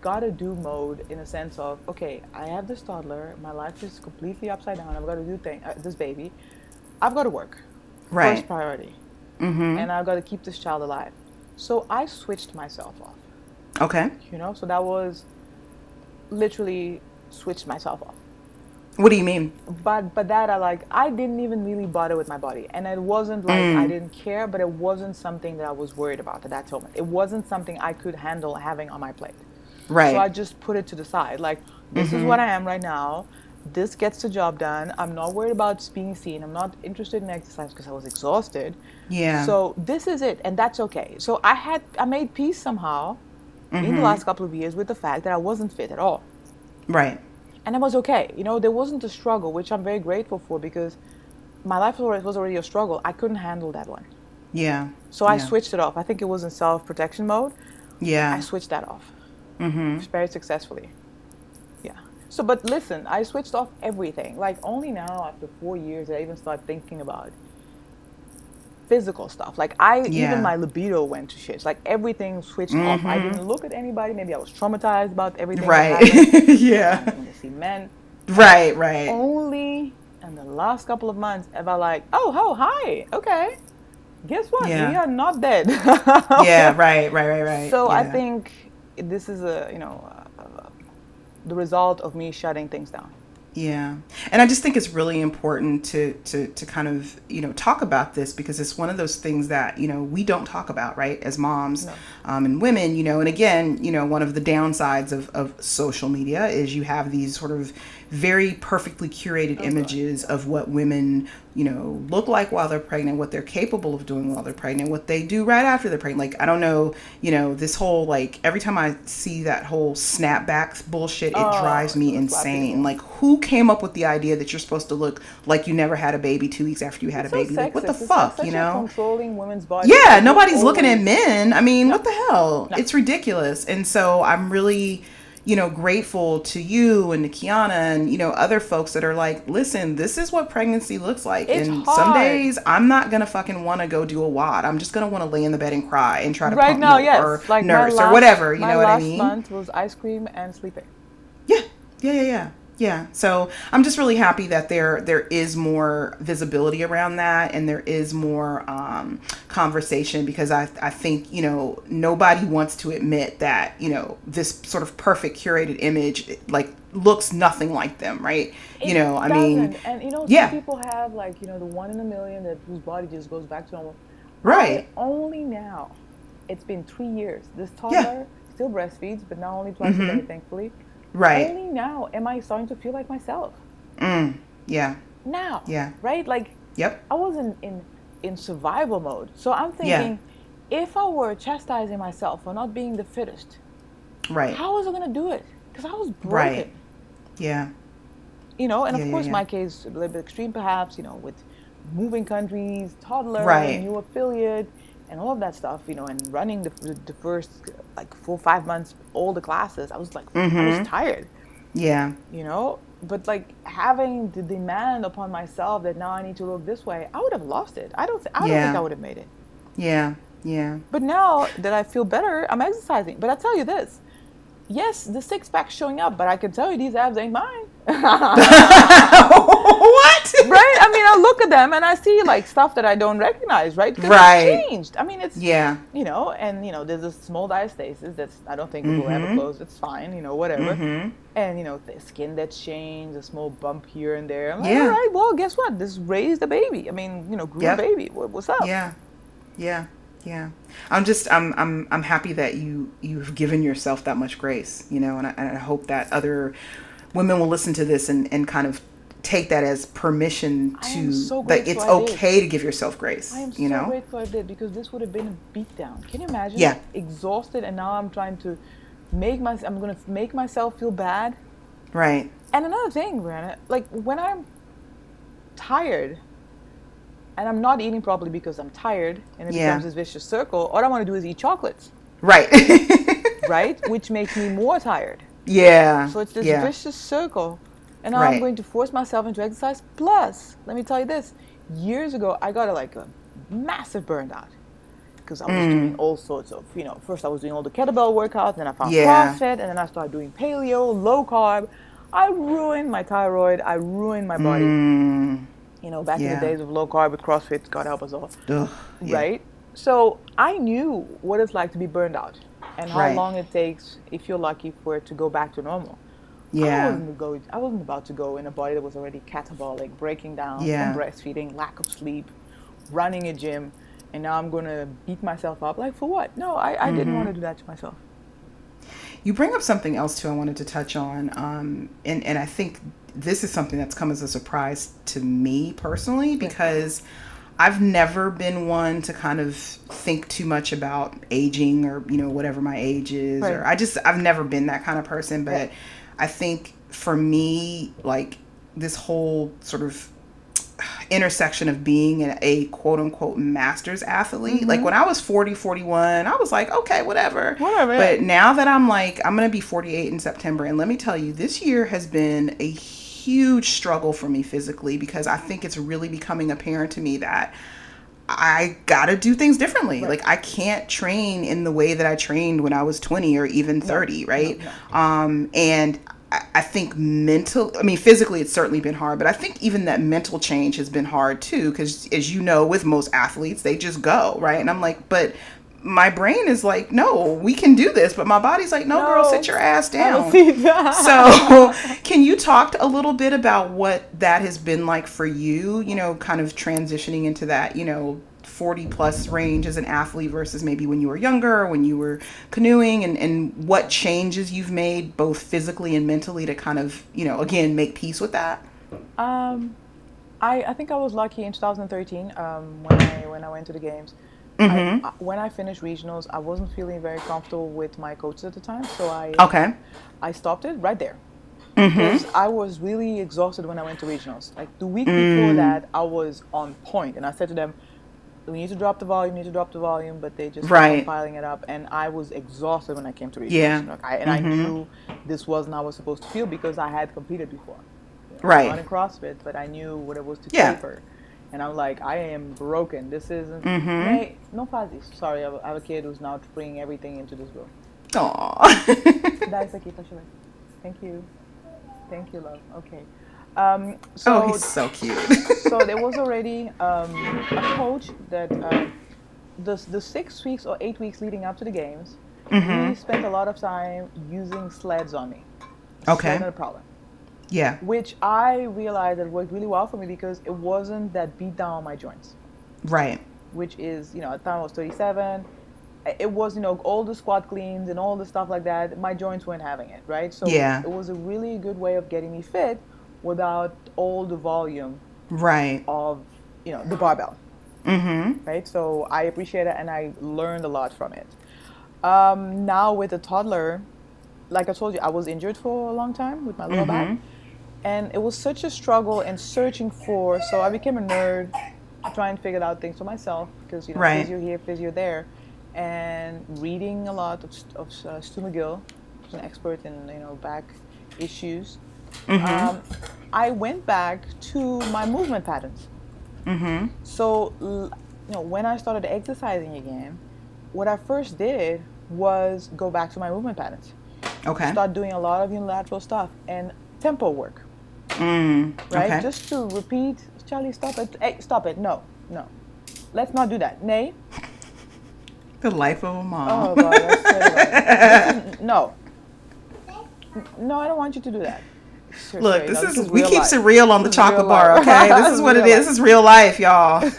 gotta do mode in a sense of okay, I have this toddler, my life is completely upside down. I've got to do thing, uh, this baby. I've got to work. Right. First priority. Mm-hmm. And I've got to keep this child alive. So I switched myself off. Okay. You know, so that was literally switched myself off. What do you mean? But but that I like I didn't even really bother with my body, and it wasn't like Mm. I didn't care, but it wasn't something that I was worried about at that moment. It wasn't something I could handle having on my plate. Right. So I just put it to the side. Like, this is what I am right now. This gets the job done. I'm not worried about being seen. I'm not interested in exercise because I was exhausted. yeah. So this is it, and that's okay. So I had I made peace somehow in Mm-hmm. the last couple of years with the fact that I wasn't fit at all, right. And it was okay. You know, there wasn't a struggle, which I'm very grateful for because my life was already- was already a struggle. I couldn't handle that one, Yeah. so I Yeah. switched it off. I think it was in self protection mode. Yeah. I switched that off Mm-hmm. very successfully. Yeah. So, but listen, I switched off everything. Like only now, after four years, I even start thinking about physical stuff. Like I, Yeah. even my libido went to shit. Like everything switched off. I didn't look at anybody. Maybe I was traumatized about everything. Right. [LAUGHS] I yeah. didn't to see men. Right. Right. Only in the last couple of months have I like, oh, oh, hi, okay. Guess what? Yeah. We are not dead. [LAUGHS] Yeah. Right. Right. Right. Right. So I think this is a you know uh, the result of me shutting things down. Yeah. And I just think it's really important to, to, to kind of, you know, talk about this because it's one of those things that, you know, we don't talk about, right, as moms um, and women, you know. And again, you know, one of the downsides of, of social media is you have these sort of very perfectly curated oh, images of what women, you know, look like while they're pregnant, what they're capable of doing while they're pregnant, what they do right after they're pregnant. Like, I don't know, you know, this whole, like, every time I see that whole snapback bullshit, it Oh, drives me insane. Like, who came up with the idea that you're supposed to look like you never had a baby two weeks after you had It's a so baby? Like, what the. It's like fuck, such you know? controlling women's body. Yeah, nobody's looking at men. I mean, what the hell? It's ridiculous. And so I'm really, you know, grateful to you and to Kiana and, you know, other folks that are like, listen, this is what pregnancy looks like. It's and some days I'm not going to fucking want to go do a WOD. I'm just going to want to lay in the bed and cry and try to Right pump now, yes, or like nurse last- or whatever. You know what I mean? last month was ice cream and sleeping. Yeah, yeah, yeah, yeah, yeah. So I'm just really happy that there there is more visibility around that, and there is more um, conversation because I I think you know nobody wants to admit that you know this sort of perfect curated image like looks nothing like them, right? you It know, I mean, and you know, some yeah. people have like you know the one in a million that whose body just goes back to normal. right? Only now, it's been three years. This toddler still breastfeeds, but not only twice a day, thankfully. Right? Only now am I starting to feel like myself. Mm, yeah. Now, Yeah. right? Like Yep. I wasn't in in survival mode. So I'm thinking, if I were chastising myself for not being the fittest, Right. how was I gonna do it? Because I was broken. Right. Yeah. You know, and Yeah, of yeah, course yeah. my case a little bit extreme perhaps, you know, with moving countries, toddler, Right. new affiliate, and all of that stuff, you know, and running the, the first like four, five months, all the classes, I was like, I Mm-hmm. was tired, Yeah. you know? But like having the demand upon myself that now I need to look this way, I would have lost it. I don't, th- I don't Yeah. think I would have made it. Yeah. Yeah. But now that I feel better, I'm exercising. But I tell you this, yes, the six pack's showing up, but I can tell you these abs ain't mine. [LAUGHS] [LAUGHS] [LAUGHS] [LAUGHS] right? I mean, I look at them and I see like stuff that I don't recognize, right? Right. changed. I mean, it's Yeah. you know, and you know, there's a small diastasis that's I don't think it will ever mm-hmm. close. It's fine, you know, whatever. Mm-hmm. And you know, the skin that's changed, a small bump here and there. I'm like, Yeah. all right, well, guess what? This raised a baby. I mean, you know, grew Yep. a baby. What, what's up? Yeah. Yeah. Yeah. I'm just I'm I'm I'm happy that you you've given yourself that much grace, you know, and I, and I hope that other women will listen to this and and kind of take that as permission to so that it's okay to give yourself grace, I am you so know? grateful I did because this would have been a beatdown. Can you imagine? Yeah. Exhausted, and now I'm trying to make my I'm gonna make myself feel bad. Right. And another thing, Brianna, like when I'm tired and I'm not eating properly because I'm tired and it Yeah. becomes this vicious circle, all I want to do is eat chocolates, Right. [LAUGHS] right? Which makes me more tired. yeah. So it's this yeah. vicious circle. And now Right. I'm going to force myself into exercise. Plus, let me tell you this years ago, I got a, like a massive burnout because I was Mm. doing all sorts of, you know, first I was doing all the kettlebell workouts, then I found Yeah. CrossFit, and then I started doing paleo, low carb. I ruined my thyroid, I ruined my body. Mm, You know, back in the days of low carb with CrossFit, God help us all ugh, yeah. So I knew what it's like to be burned out and how Right. long it takes, if you're lucky, for it to go back to normal. I Yeah. wasn't, go, I wasn't about to go in a body that was already catabolic, breaking down Yeah. from breastfeeding, lack of sleep, running a gym, and now I'm going to beat myself up. Like, for what? No, I, I didn't want to Mm-hmm. do that to myself. You bring up something else too. I wanted to touch on, um, and and I think this is something that's come as a surprise to me personally because I've never been one to kind of think too much about aging or you know whatever my age is, or Right. I just I've never been that kind of person. But I think for me, like this whole sort of intersection of being an, a quote unquote masters athlete. Like mm-hmm. when I was 40, 41, I was like, okay, whatever. Whatever. But now that I'm like, I'm going to be 48 in September. And let me tell you, this year has been a huge struggle for me physically because I think it's really becoming apparent to me that I got to do things differently. Like I can't train in the way that I trained when I was 20 or even 30, right? Um, and I, I think mental, I mean, physically, it's certainly been hard, but I think even that mental change has been hard too. Because as you know, with most athletes, they just go, right? And I'm like, but my brain is like, no, we can do this. But my body's like, no, girl, sit your ass down. don't see that. So, [LAUGHS] can you talk a little bit about what that has been like for you? You know, kind of transitioning into that, you know, 40 plus range as an athlete versus maybe when you were younger, when you were canoeing, and, and what changes you've made both physically and mentally to kind of, you know, again, make peace with that? Um, I, I think I was lucky in 2013 um, when I when I went to the games. Mm-hmm. I, I- when I finished regionals, I wasn't feeling very comfortable with my coaches at the time, so I Okay. I stopped it right there. Mm-hmm. Because I was really exhausted when I went to regionals. Like the week before Mm. that, I was on point, and I said to them, "We need to drop the volume, we need to drop the volume," but they just kept piling it up, and I was exhausted when I came to regionals. Yeah. Mm-hmm. Like, I, and I knew this wasn't how I was supposed to feel because I had competed before. Right. Not in CrossFit, but I knew what it was to Yeah. taper. And I'm like, I am broken. This isn't. Mm-hmm. Hey, no faz isso. Sorry, I have, a kid who's now bringing everything into this room. Aw. Dá isso aqui pra chover. Thank you. Thank you, love. Okay. Um, so, oh, he's so cute. [LAUGHS] so there was already um, a coach that uh, the, the six weeks or eight weeks leading up to the games, Mm-hmm. we spent a lot of time using sleds on me. Okay. Sled not a problem. Yeah. Which I realized that worked really well for me because it wasn't that beat down on my joints. Right. which is, you know, at the time I was 37. It was, you know, all the squat cleans and all the stuff like that. My joints weren't having it, right? So Yeah. it was a really good way of getting me fit without all the volume Right. of, you know, the barbell, Mm-hmm. right? So I appreciate it and I learned a lot from it. Um, now with a toddler, like I told you, I was injured for a long time with my lower back. And it was such a struggle and searching for, so I became a nerd, trying to figure out things for myself because, you know, Right. physio here, physio there, and reading a lot of, of uh, Stu McGill, who's an expert in, you know, back issues. Um, I went back to my movement patterns. Mm-hmm. So, you know, when I started exercising again, what I first did was go back to my movement patterns. Okay. Start doing a lot of unilateral stuff and tempo work. Mm, right? okay. Just to repeat, Charlie, stop it. Hey, stop it. No, no. Let's not do that. Nay. [LAUGHS] the life of a mom. Oh, God. that's so. This is- no. No, I don't want you to do that. Seriously, Look, this no, is, we keep life. it real on the This chocolate bar, okay? This is [LAUGHS] what it is. This is real life, y'all. [LAUGHS]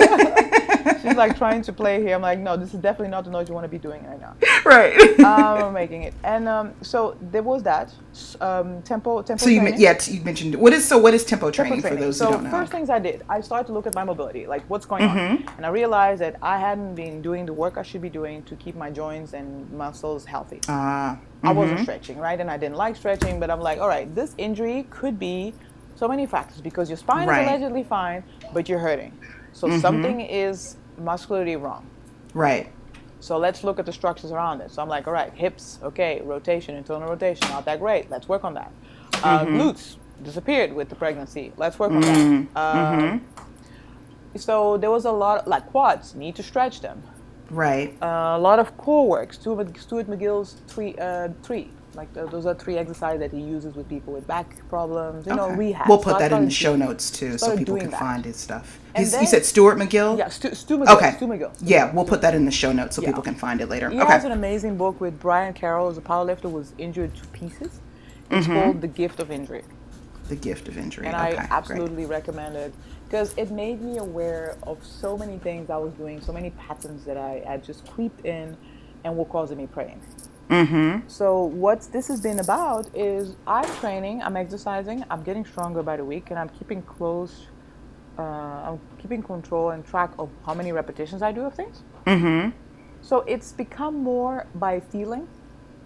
She's like trying to play here. I'm like, no, this is definitely not the noise you want to be doing right now. [LAUGHS] right. um, I'm making it. And um, so there was that um, tempo tempo so you training. yeah, you mentioned what is so what is tempo Tempo training, for those so who don't know? first things I did, I started to look at my mobility, like what's going Mm-hmm. on, and I realized that I hadn't been doing the work I should be doing to keep my joints and muscles healthy. Ah, I wasn't stretching, right? And I didn't like stretching, but I'm like, all right, this injury could be so many factors because your spine Right. is allegedly fine, but you're hurting. So Mm-hmm. something is muscularly wrong. right. So let's look at the structures around it. So I'm like, all right, hips, okay, rotation, internal rotation, not that great. Let's work on that. Uh, Mm-hmm. glutes disappeared with the pregnancy. Let's work on that. Um, So there was a lot, like quads, need to stretch them. Right. Uh, a lot of core work. Stuart, Stuart McGill's three, uh, three. Like th- those are three exercises that he uses with people with back problems. You know, rehab. We'll put I that in the show doing- notes too, so people can that. find his stuff. You said Stuart McGill. Yeah, Stu, Stu McGill. Okay. Stu McGill. Yeah, we'll put that in the show notes so Yeah. people can find it later. He okay. has an amazing book with Brian Carroll, who's a powerlifter, who was injured to pieces. It's Mm-hmm. called The Gift of Injury. the gift of injury. and okay. I great. absolutely recommend it because it made me aware of so many things I was doing, so many patterns that I had just creeped in and were causing me pain. Mm-hmm. So what this has been about is I'm training, I'm exercising, I'm getting stronger by the week, and I'm keeping close, uh, I'm keeping control and track of how many repetitions I do of things. Mm-hmm. So it's become more by feeling.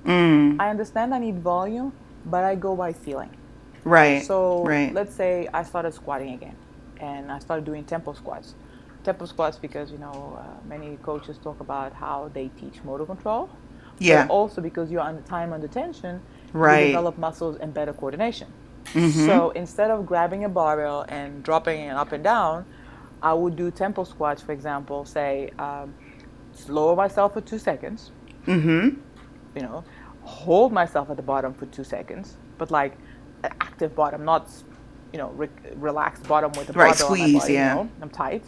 Mm. I understand I need volume, but I go by feeling. Right. So right. let's say I started squatting again, and I started doing tempo squats. Tempo squats because you know uh, many coaches talk about how they teach motor control. Yeah. But also because you're under time under tension, Right. Mm-hmm. you develop muscles and better coordination. So instead of grabbing a barbell and dropping it up and down, I would do tempo squats, for example. Say, um, lower myself for two seconds. Mm-hmm. You know, hold myself at the bottom for two seconds, but like an active bottom, not you know re- relaxed bottom with the Right, barbell on my squeeze, body, yeah. You know, I'm tight,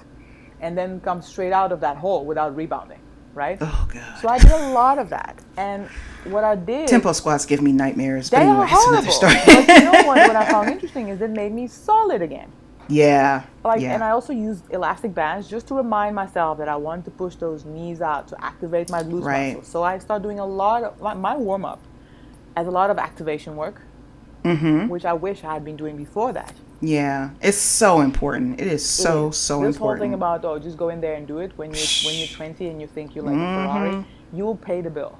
and then come straight out of that hole without rebounding. Right. Oh god. So I did a lot of that, and what I did Tempo squats give me nightmares. But they anyway, are it's another horrible. story. but you know what, what I found [LAUGHS] interesting is it made me solid again. yeah. Like, yeah. and I also used elastic bands just to remind myself that I want to push those knees out to activate my glutes Right. muscles. So I started doing a lot of my, my warm up as a lot of activation work, mm-hmm. which I wish I had been doing before that. Yeah. It's so important. It is so It- so this whole important. thing about oh just go in there and do it when you when you're 20 and you think you're like Mm-hmm. a Ferrari, you will pay the bill.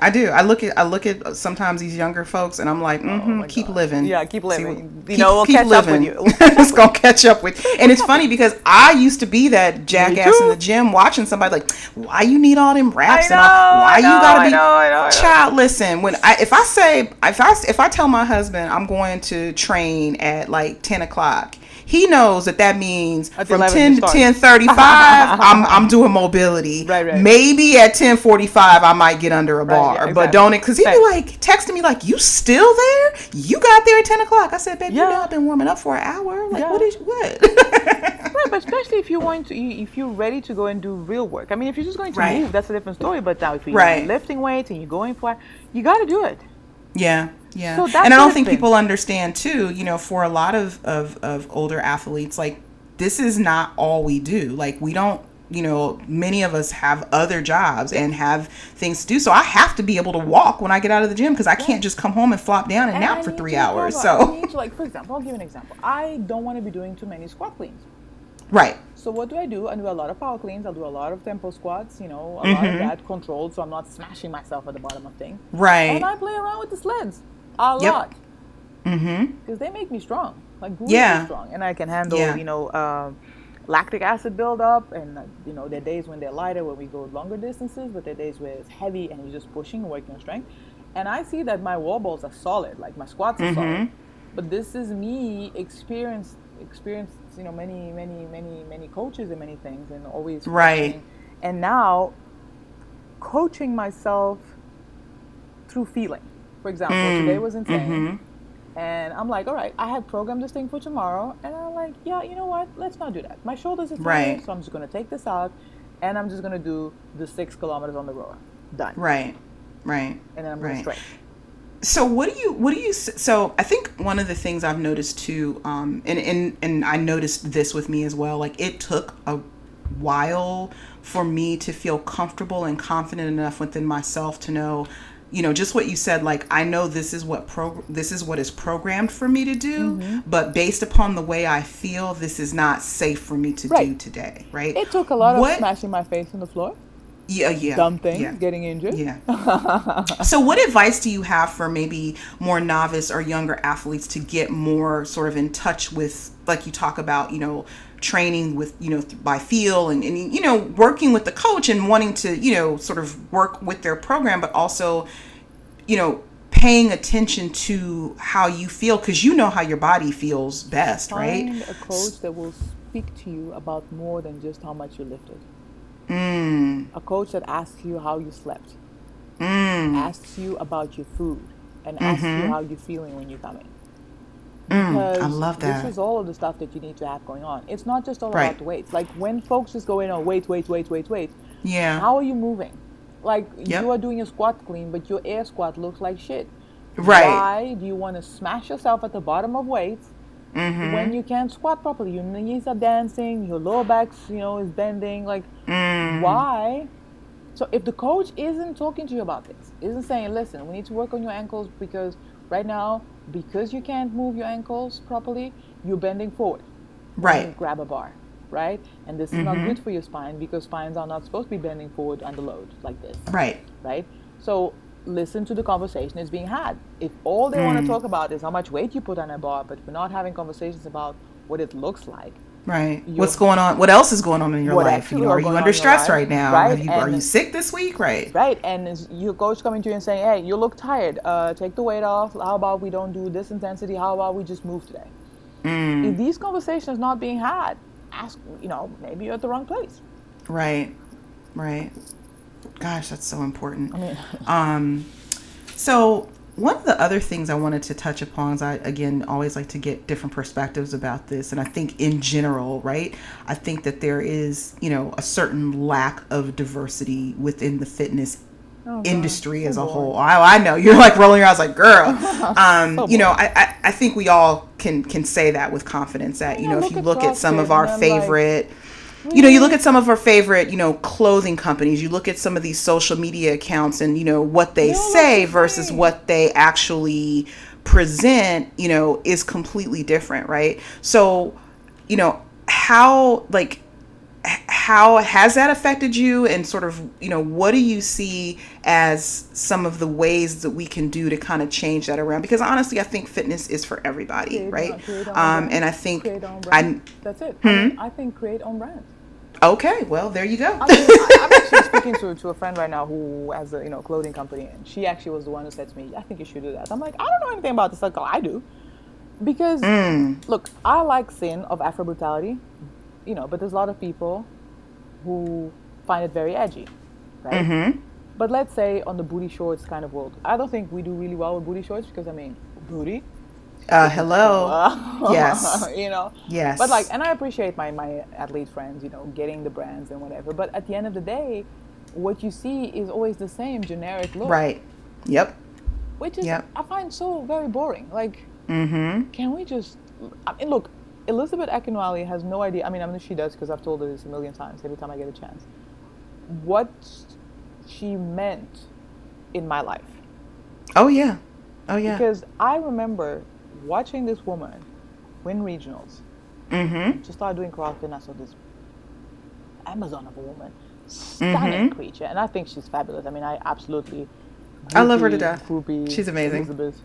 I do. I look at I look at sometimes these younger folks, and I'm like, mm-hmm, Oh keep God. living. Yeah, keep living. what- You know, we'll catch up with you. We'll [LAUGHS] it's gonna catch up with. You. And it's funny [LAUGHS] because I used to be that jackass in the gym, watching somebody like, why you need all them raps I and all, know, why I you gotta I be know, I know, I know. child. Listen, when I if I say if I if I tell my husband I'm going to train at like ten o'clock. He knows that that means from ten to start. ten thirty five, [LAUGHS] I'm I'm doing mobility. Right, right. Maybe at ten forty five, I might get under a bar, yeah, but don't it? Because he'd be like texting me like, "You still there? You got there at ten o'clock?" I said, "Baby, you know I've been warming up for an hour. Like, Yeah. what is what?" [LAUGHS] Right, but especially if you want to, if you're ready to go and do real work. I mean, if you're just going to Right. move, that's a different story. But now, if you're Right. lifting weights and you're going for, it, you got to do it. Yeah, yeah. So and I don't think been. people understand too, you know, for a lot of, of, of older athletes, like this is not all we do. Like we don't, you know, many of us have other jobs and have things to do. So I have to be able to walk when I get out of the gym because I can't just come home and flop down and, And I nap for three hours. I So need to, like for example, I'll give an example. I don't want to be doing too many squat cleans. Right, So what do I do? I do a lot of power cleans. I'll do a lot of tempo squats. You know, a lot Mm-hmm. of that controlled, so I'm not smashing myself at the bottom of things. right. And I play around with the sleds a Yep. lot mm-hmm. because they make me strong, like really Yeah. strong, and I can handle Yeah. you know um lactic acid buildup, and uh, you know there are days when they're lighter when we go longer distances, but there are days where it's heavy and you're just pushing, working on strength. And I see that my wall balls are solid, like my squats are solid. Mm-hmm. But this is me experience experienced you know many many many many coaches and many things and always Right. coaching. and now coaching myself through feeling. For example, Mm, today was insane. mm-hmm. And I'm like, all right, I had programmed this thing for tomorrow. And I'm like, yeah, you know what? Let's not do that. My shoulders are tired, Right. so I'm just going to take this out and I'm just going to do the six kilometers on the rower. Done. Right. Right. And then I'm going Right. to stretch. So what do you what do you so I think one of the things I've noticed too um and and and I noticed this with me as well like it took a while for me to feel comfortable and confident enough within myself to know you know just what you said like I know this is what pro this is what is programmed for me to do Mm-hmm. but based upon the way I feel this is not safe for me to do today right? It took a lot What- of smashing my face on the floor, yeah uh, yeah dumb things, yeah. getting injured. Yeah. [LAUGHS] so, what advice do you have for maybe more novice or younger athletes to get more sort of in touch with, like you talk about, you know, training with, you know, by feel and, and, you know, working with the coach and wanting to, you know, sort of work with their program, but also, you know, paying attention to how you feel because you know how your body feels best, right? Find a coach that will speak to you about more than just how much you lifted. Mm, A coach that asks you how you slept, mm, asks you about your food, and asks you how you're feeling when you're coming. mm. I love that. This is all of the stuff that you need to have going on. It's not just all Right. about the weights. Like when folks just go in on wait, wait, wait, wait, weight. Yeah. How are you moving? Like Yep. you are doing a squat clean, but your air squat looks like shit. Right. Why do you want to smash yourself at the bottom of weights Mm-hmm. when you can't squat properly? Your knees are dancing, your lower back's you know is bending. Like Mm. why? So if the coach isn't talking to you about this, isn't saying, listen, we need to work on your ankles because right now, because you can't move your ankles properly, you're bending forward. Right. grab a bar, right? And this is not good for your spine because spines are not supposed to be bending forward under load like this, Right. right? So listen to the conversation that's being had. If all they want to talk about is how much weight you put on a bar, but we're not having conversations about what it looks like, Right. You're- What's going on? What else is going on in your life? You know, are you under your stress life, right now? right? You, are you sick this week? Right. right? And is your coach coming to you and saying, "Hey, you look tired. Uh, take the weight off. How about we don't do this intensity? How about we just move today?" Mm. If these conversations not being had, ask. You know, maybe you're at the wrong place. Right. Right. Gosh, that's so important. I mean, [LAUGHS] Um, so one of the other things I wanted to touch upon is I again always like to get different perspectives about this, and I think in general, right? I think that there is you know a certain lack of diversity within the fitness Oh, industry so as a boring. whole. I, I know you're like rolling your eyes like, girl. [LAUGHS] Um, So you know, I, I, I think we all can can say that with confidence that you know if you look at some of our I'm like, favorite you know, you look at some of our favorite, you know, clothing companies, you look at some of these social media accounts and, you know, what they look say versus what they actually present, you know, is completely different, right? So, you know, how, like, how has that affected you and sort of, you know, what do you see as some of the ways that we can do to kind of change that around? Because honestly, I think fitness is for everybody, Create right? on- on Um, and I think I. That's it. Hmm? I, mean, I think create on brand. okay, well, there you go. I mean, I'm [LAUGHS] actually speaking to, to a friend right now who has a you know clothing company, and she actually was the one who said to me, "I think you should do that." I'm like, I don't know anything about this. Like, I do, because Mm. look, I like sin of Afro brutality, you know, but there's a lot of people who find it very edgy, right? Mm-hmm. But let's say on the booty shorts kind of world, I don't think we do really well with booty shorts because I mean, booty. Uh, hello. [LAUGHS] Yes. you know. Yes. But like, and I appreciate my my athlete friends, you know, getting the brands and whatever. But at the end of the day, what you see is always the same generic look, Right. Yep. Which is Yep. I find so very boring. Like, Mm-hmm. can we just? I mean, look, Elizabeth Akinwale has no idea. I mean, I mean, she does because I've told her this a million times every time I get a chance. What she meant in my life. Oh yeah. Oh yeah. Because I remember watching this woman win regionals. mm-hmm. She started doing CrossFit and I saw this Amazon of a woman. Stunning Mhm. creature. And I think she's fabulous. I mean, I absolutely. I love her to groupie- death. Groupie She's amazing. Elizabeth.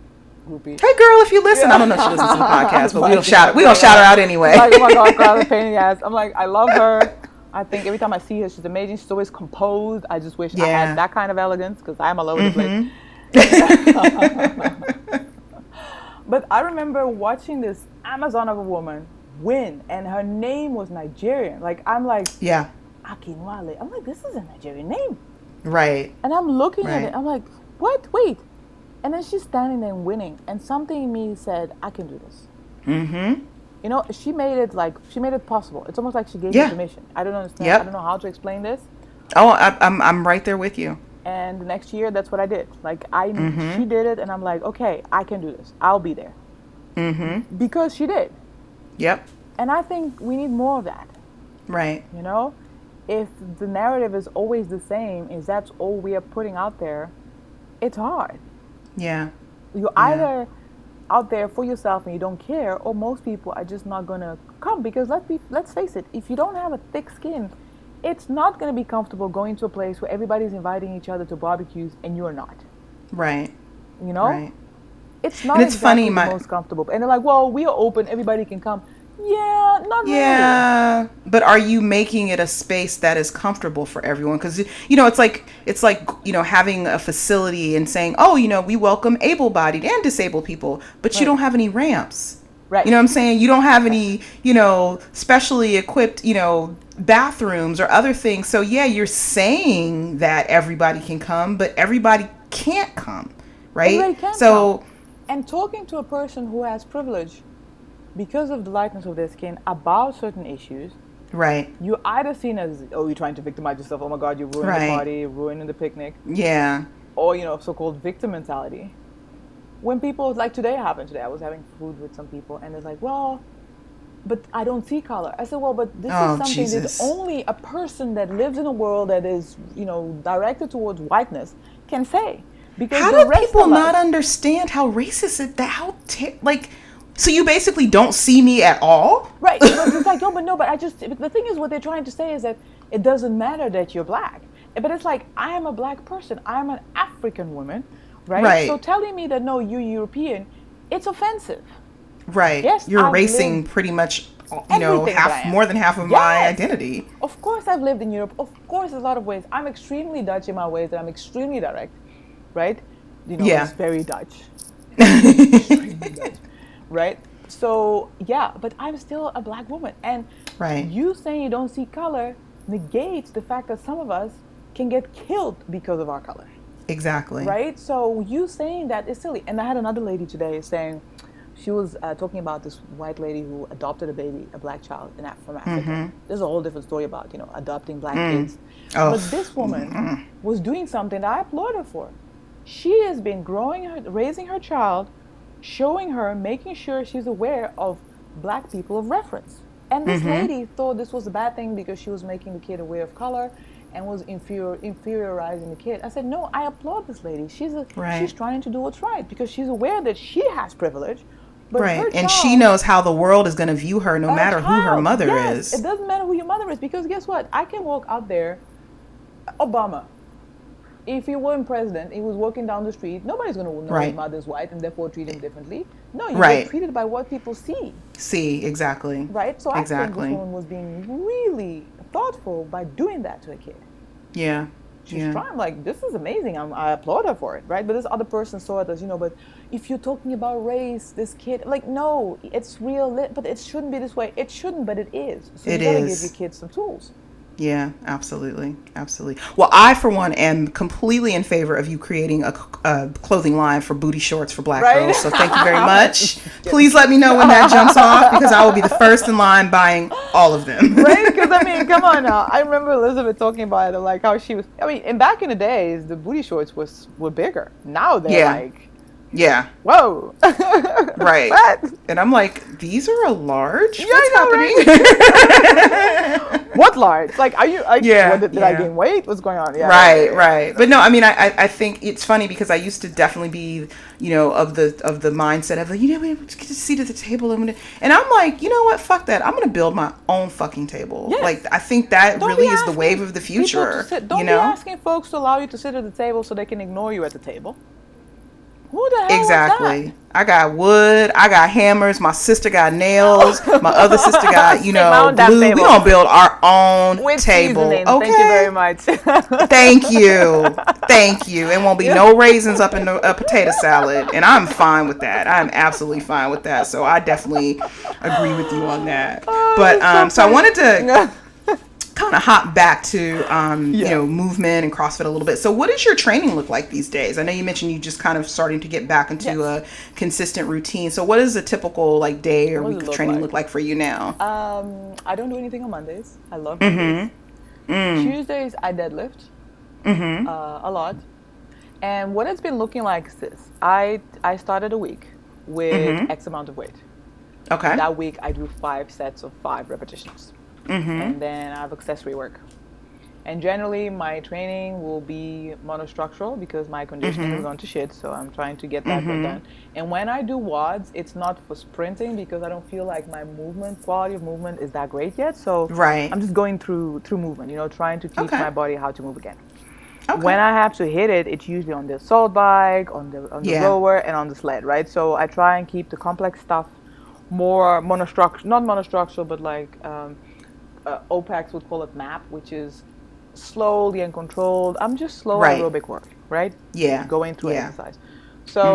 Groupie. Hey girl, if you listen, I don't know if she listens to the [LAUGHS] podcast, but we don't shout we don't shout her out anyway. like, oh my god, a pain in the ass. [LAUGHS] I'm like, I love her. I think every time I see her, she's amazing. She's always composed. I just wish I Yeah. Mm-hmm. had that kind of elegance because I'm all over the place. [LAUGHS] But I remember watching this Amazon of a woman win, and her name was Nigerian. Like I'm like yeah. Akinwale. I'm like, this is a Nigerian name, Right. and I'm looking at it. I'm like, what? Wait, And then she's standing there and winning, and something in me said, "I can do this." Mm-hmm. You know, she made it like she made it possible. It's almost like she gave Yeah. permission. I don't understand. Yep. I don't know how to explain this. Oh, I, I'm I'm right there with you. And the next year, that's what I did. Like I, Mm-hmm. she did it, and I'm like, okay, I can do this. I'll be there Mm-hmm. because she did. Yep. And I think we need more of that. Right. You know, if the narrative is always the same, is that's all we are putting out there, it's hard. Yeah. You're either out there for yourself and you don't care, or most people are just not gonna come because let's be let's face it, if you don't have a thick skin, it's not gonna be comfortable going to a place where everybody's inviting each other to barbecues and you're not. Right. You know, Right. it's not And it's exactly funny, the my- most comfortable. And they're like, "Well, we are open, everybody can come." Yeah, not really. Yeah, but are you making it a space that is comfortable for everyone? Because you know, it's like it's like you know having a facility and saying, "Oh, you know, we welcome able-bodied and disabled people," but you don't have any ramps. Right. You know what I'm saying? You don't have any, you know, specially equipped, you know, bathrooms or other things. So yeah, you're saying that everybody can come, but everybody can't come, right? Everybody can so And talking to a person who has privilege because of the lightness of their skin about certain issues, right. you're either seen as, oh, you're trying to victimize yourself, oh my god, you're ruining Right. the party, you're ruining the picnic, Yeah. or, you know, so called victim mentality. When people, like today happened today, I was having food with some people, and it's like, well, but I don't see color. I said, well, but this Oh, is something Jesus. that only a person that lives in a world that is, you know, directed towards whiteness can say. Because How do people not understand how racist it? That how like? So you basically don't see me at all? Right. It's like, no, but no, but I just, but the thing is, what they're trying to say is that it doesn't matter that you're black. But it's like, I am a black person. I'm an African woman, right? Right. So telling me that, no, you're European, it's offensive. Right. Yes, You're I've erasing lived pretty much, uh, you know, everything half more than half of my identity. Of course, I've lived in Europe. Of course, there's a lot of ways. I'm extremely Dutch in my ways, and I'm extremely direct, right? You know, Yeah. it's very Dutch. [LAUGHS] Dutch, right? So, yeah, but I'm still a black woman. And Right. you saying you don't see color negates the fact that some of us can get killed because of our color, Exactly. right? So, you saying that is silly. And I had another lady today saying, she was uh, talking about this white lady who adopted a baby, a black child in Af- from Africa. There's a whole different story about you know adopting black kids. Oh. But this woman was doing something that I applaud her for. She has been growing her, raising her child, showing her, making sure she's aware of black people of reference. And this mm-hmm. lady thought this was a bad thing because she was making the kid aware of color and was inferior, inferiorizing the kid. I said, no, I applaud this lady. She's a, Right. she's trying to do what's right because she's aware that she has privilege. Right. And she knows how the world is going to view her no matter who her mother yes, is. It doesn't matter who your mother is because guess what? I can walk out there, Obama. If he weren't president, he was walking down the street. Nobody's going to know Right. his mother's white and therefore treat him differently. No, you Right. get treated by what people see, See, exactly. right? So I think this woman was being really thoughtful by doing that to a kid. Yeah. She's yeah. trying. Like this is amazing. I'm, I applaud her for it, right? But this other person saw it as you know. But if you're talking about race, this kid, like no, it's real. But it shouldn't be this way. It shouldn't, but it is. So It you gotta is. give your kids some tools. Yeah, absolutely, absolutely. Well, I, for one, am completely in favor of you creating a, a clothing line for booty shorts for black Right? girls. So thank you very [LAUGHS] much. Please let me know when that jumps [LAUGHS] off because I will be the first in line buying all of them. right? Because I mean, come on now. I remember Elizabeth talking about it, like how she was. I mean, and back in the days, the booty shorts was were bigger. Now they're Yeah. like, yeah, whoa, [LAUGHS] right. What? And I'm like, these are a large. Yeah, What's I happening? [LAUGHS] what large? Like, are you? Like, Yeah, what, did, did I gain weight? What's going on? Yeah, right right but no i mean I, I i think it's funny because i used to definitely be you know of the of the mindset of like you know we get a seat at the table and, and i'm like you know what fuck that i'm gonna build my own fucking table Yes. like i think that Don't really is the wave of the future sit- don't you be know asking folks to allow you to sit at the table so they can ignore you at the table. Who the hell exactly i got wood i got hammers my sister got nails my other sister [LAUGHS] got you know glue we gonna build our own? With table seasoning. okay Thank you very much. [LAUGHS] Thank you. Thank you. It won't be no raisins up in the, a potato salad. And I'm fine with that. I'm absolutely fine with that. So I definitely agree with you on that. Oh, But um, so I wanted to [LAUGHS] kind of hop back to um, you know movement and CrossFit a little bit. So, what does your training look like these days? I know you mentioned you just kind of starting to get back into Yes. a consistent routine. So, what does a typical like day or What week of look training like? look like for you now? Um, I don't do anything on Mondays. I love Mm-hmm. Mondays. Tuesdays I deadlift Mm-hmm. uh, a lot, and what it's been looking like is this: I I started a week with Mm-hmm. X amount of weight. Okay. That week I do five sets of five repetitions, Mm-hmm. and then I have accessory work. And generally, my training will be monostructural because my conditioning Mm-hmm. is on to shit. So I'm trying to get that bit done. And when I do WODs, it's not for sprinting because I don't feel like my movement quality of movement is that great yet. So Right. I'm just going through through movement. You know, trying to teach Okay. my body how to move again. Okay. When I have to hit it, it's usually on the assault bike, on the on the Yeah. rower, and on the sled, right? So I try and keep the complex stuff more monostructural, not monostructural, but like um, uh, OPEX would call it MAP, which is slowly and controlled. I'm just slow Right. aerobic work, right? Yeah. Going through Yeah. exercise. So,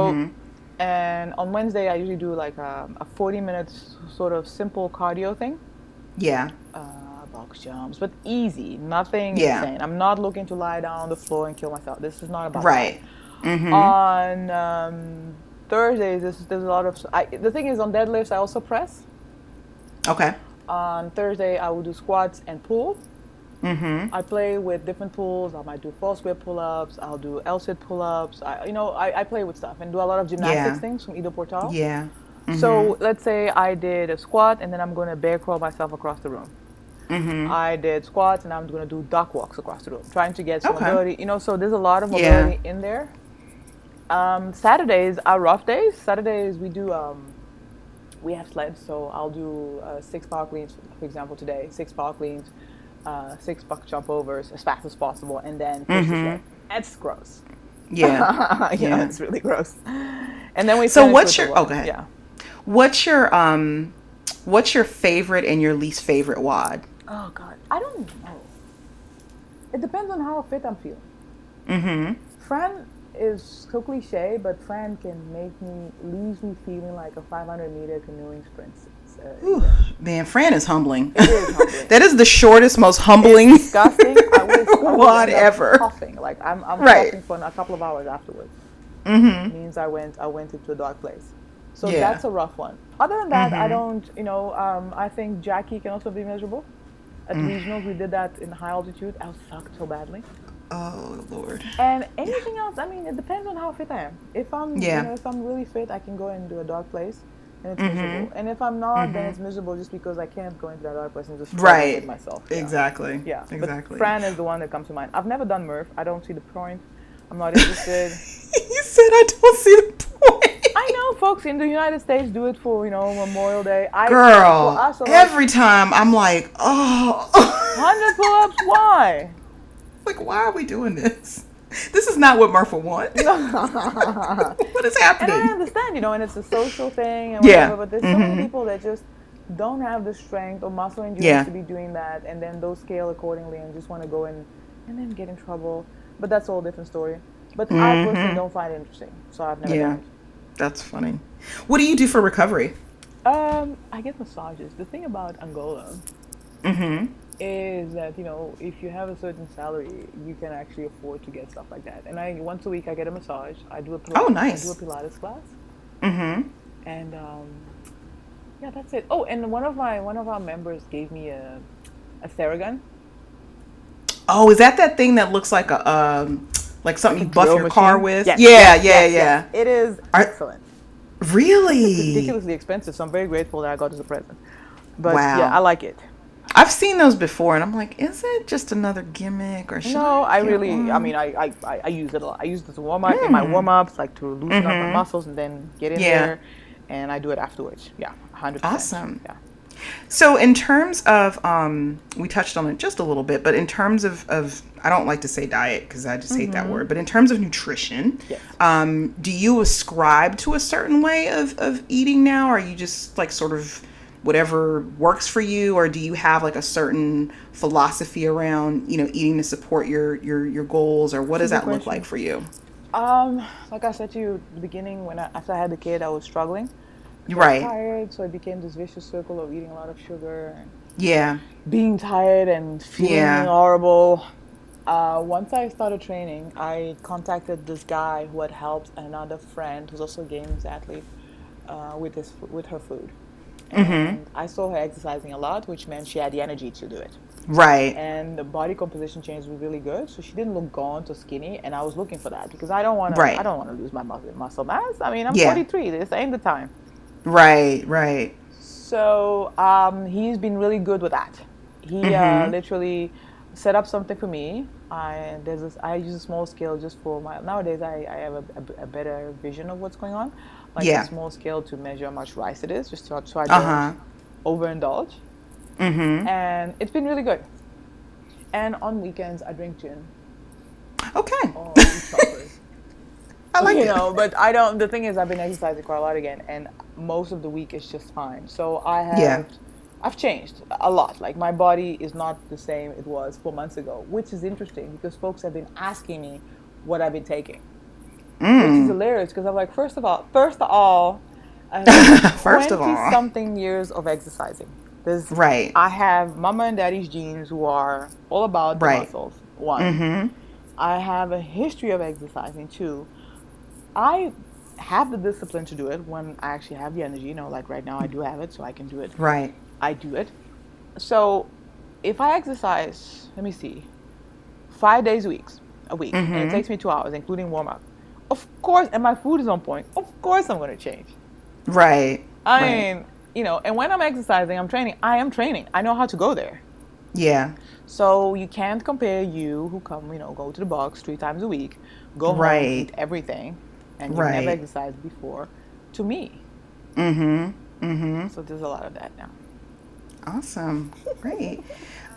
and on Wednesday I usually do like a, a 40 minutes sort of simple cardio thing yeah. uh, box jumps, but easy, nothing Yeah. insane. I'm not looking to lie down on the floor and kill myself. This is not about Right. Mm-hmm. On um, Thursdays, there's, there's a lot of. I, the thing is, on deadlifts, I also press. Okay. On Thursday, I will do squats and pull. Mm-hmm. I play with different pulls. I might do false grip pull-ups. I'll do L-sit pull-ups. I, you know, I, I play with stuff and do a lot of gymnastics Yeah. things from Ido Portal. Yeah. So let's say I did a squat and then I'm going to bear crawl myself across the room. Mm-hmm. I did squats and I'm going to do duck walks across the room, trying to get some Okay. mobility. You know, so there's a lot of Yeah. mobility in there. Um, Saturdays are rough days. Saturdays we do um, we have sleds, so I'll do uh, six power cleans, for example, today. Six power cleans, uh, six buck jump overs as fast as possible, and then push the sled. That's gross. Yeah. [LAUGHS] know, Yeah. it's really gross. And then we. So what's your- oh, go ahead. Yeah. What's your um what's your favorite and your least favorite WOD? Oh God, I don't know. It depends on how fit I'm feeling. Mm-hmm. Fran is so cliche, but Fran can make me leaves me feeling like a 500 meter canoeing sprint. It's, uh, Man, Fran is humbling. It is [LAUGHS] humbling. that is the shortest, most humbling disgusting. I [LAUGHS] was, I was WOD end up ever. Coughing, like I'm, I'm Right. coughing for a couple of hours afterwards. Mm-hmm. means I went, I went into a dark place. So Yeah. that's a rough one. Other than that, I Mhm. don't, you know, um, I think Jackie can also be miserable. At Mm. regionals, we did that in high altitude. I was sucked so badly. Oh Lord. And anything else, I mean, it depends on how fit I am. If I'm, Yeah. you know, if I'm really fit, I can go and do a dark place, and it's Mhm. miserable. And if I'm not, then Mhm. it's miserable just because I can't go into that dark place and just Right. with myself. Yeah. Exactly. Yeah, Exactly. But Fran is the one that comes to mind. I've never done Murph. I don't see the point. I'm not interested. [LAUGHS] you said I don't see the point. I know folks in the United States do it for you know Memorial Day. I, Girl, us, like, every time I'm like, oh, hundred pull-ups. Why? Like, why are we doing this? This is not what Murphy wants. [LAUGHS] what is happening? And I understand, you know, and it's a social thing and Yeah. But there's so many people that just don't have the strength or muscle endurance Yeah. to be doing that, and then those scale accordingly and just want to go in and then get in trouble. But that's a whole different story. But I personally don't find it interesting, so I've never Yeah. done That's funny. What do you do for recovery? Um, I get massages. The thing about Angola Mm-hmm. Is that you know if you have a certain salary, you can actually afford to get stuff like that. And I once a week I get a massage. I do a Pilates, Oh, nice. I do a Pilates class. Mm-hmm. and um, yeah, that's it. Oh, and one of my one of our members gave me a a Theragun. Oh, is that that thing that looks like a um like something you buff your car with? Yes, yeah, yes, yeah, yes, yeah. It is Are- excellent. Really? Ridiculously expensive, so I'm very grateful that I got as a present. But Wow. yeah, I like it. I've seen those before, and I'm like, is it just another gimmick or should No, I get really, I mean, I, I, I, I use it a lot. I use it as a warm up in my warm ups, like to loosen up my Mhm. muscles and then get in Yeah. there. And I do it afterwards. Yeah, 100%. Awesome. Yeah. So, in terms of, um, we touched on it just a little bit, but in terms of, of I don't like to say diet because I just hate that word, but in terms of nutrition, Yes. um, do you ascribe to a certain way of, of eating now? Or are you just like sort of whatever works for you? Or do you have like a certain philosophy around, you know, eating to support your, your, your goals? Or what does that look like for you? Um, like I said to you at the beginning, when I, after I had the kid, I was struggling. Right. tired, so it became this vicious circle of eating a lot of sugar and Yeah. being tired and feeling Yeah. horrible. Uh, once I started training, I contacted this guy who had helped another friend who's also a games athlete uh, with his with her food. Mm-hmm. And I saw her exercising a lot, which meant she had the energy to do it. Right. And the body composition change was really good, so she didn't look gaunt or skinny. And I was looking for that because I don't want Right. to. I don't want to lose my muscle, muscle mass. I mean, I'm Yeah. 43. This ain't the time. Right. Right. So um, he's been really good with that. He uh, Mm-hmm. literally set up something for me. I there's this, I use a small scale just for my nowadays. I, I have a, a, a better vision of what's going on, like Yeah. a small scale to measure how much rice it is, just so, so I don't huh. overindulge. Mm-hmm. And it's been really good. And on weekends, I drink gin Okay. or. [LAUGHS] I like you it. know, but I don't. The thing is, I've been exercising quite a lot again, and most of the week is just fine. So I have, Yeah. I've changed a lot. Like my body is not the same it was four months ago, which is interesting because folks have been asking me what I've been taking, which Mm. is hilarious. Because I'm like, first of all, first of all, [LAUGHS] First of all. something years of exercising. There's Right. I have mama and daddy's genes who are all about the Right. muscles. One. Mm-hmm. I have a history of exercising too. I have the discipline to do it when I actually have the energy. You know, like right now I do have it, so I can do it. Right. I do it. So if I exercise, let me see, five days a week, a week, and it Mhm. takes me two hours, including warm up. Of course, and my food is on point. Of course, I'm going to change. Right. I right. mean, you know, and when I'm exercising, I'm training. I am training. I know how to go there. Yeah. So you can't compare you who come, you know, go to the box three times a week, go home, Right. eat everything, and you've Right. never exercised before, to me. Mm-hmm. Mm-hmm. So there's a lot of that now. Awesome. Great.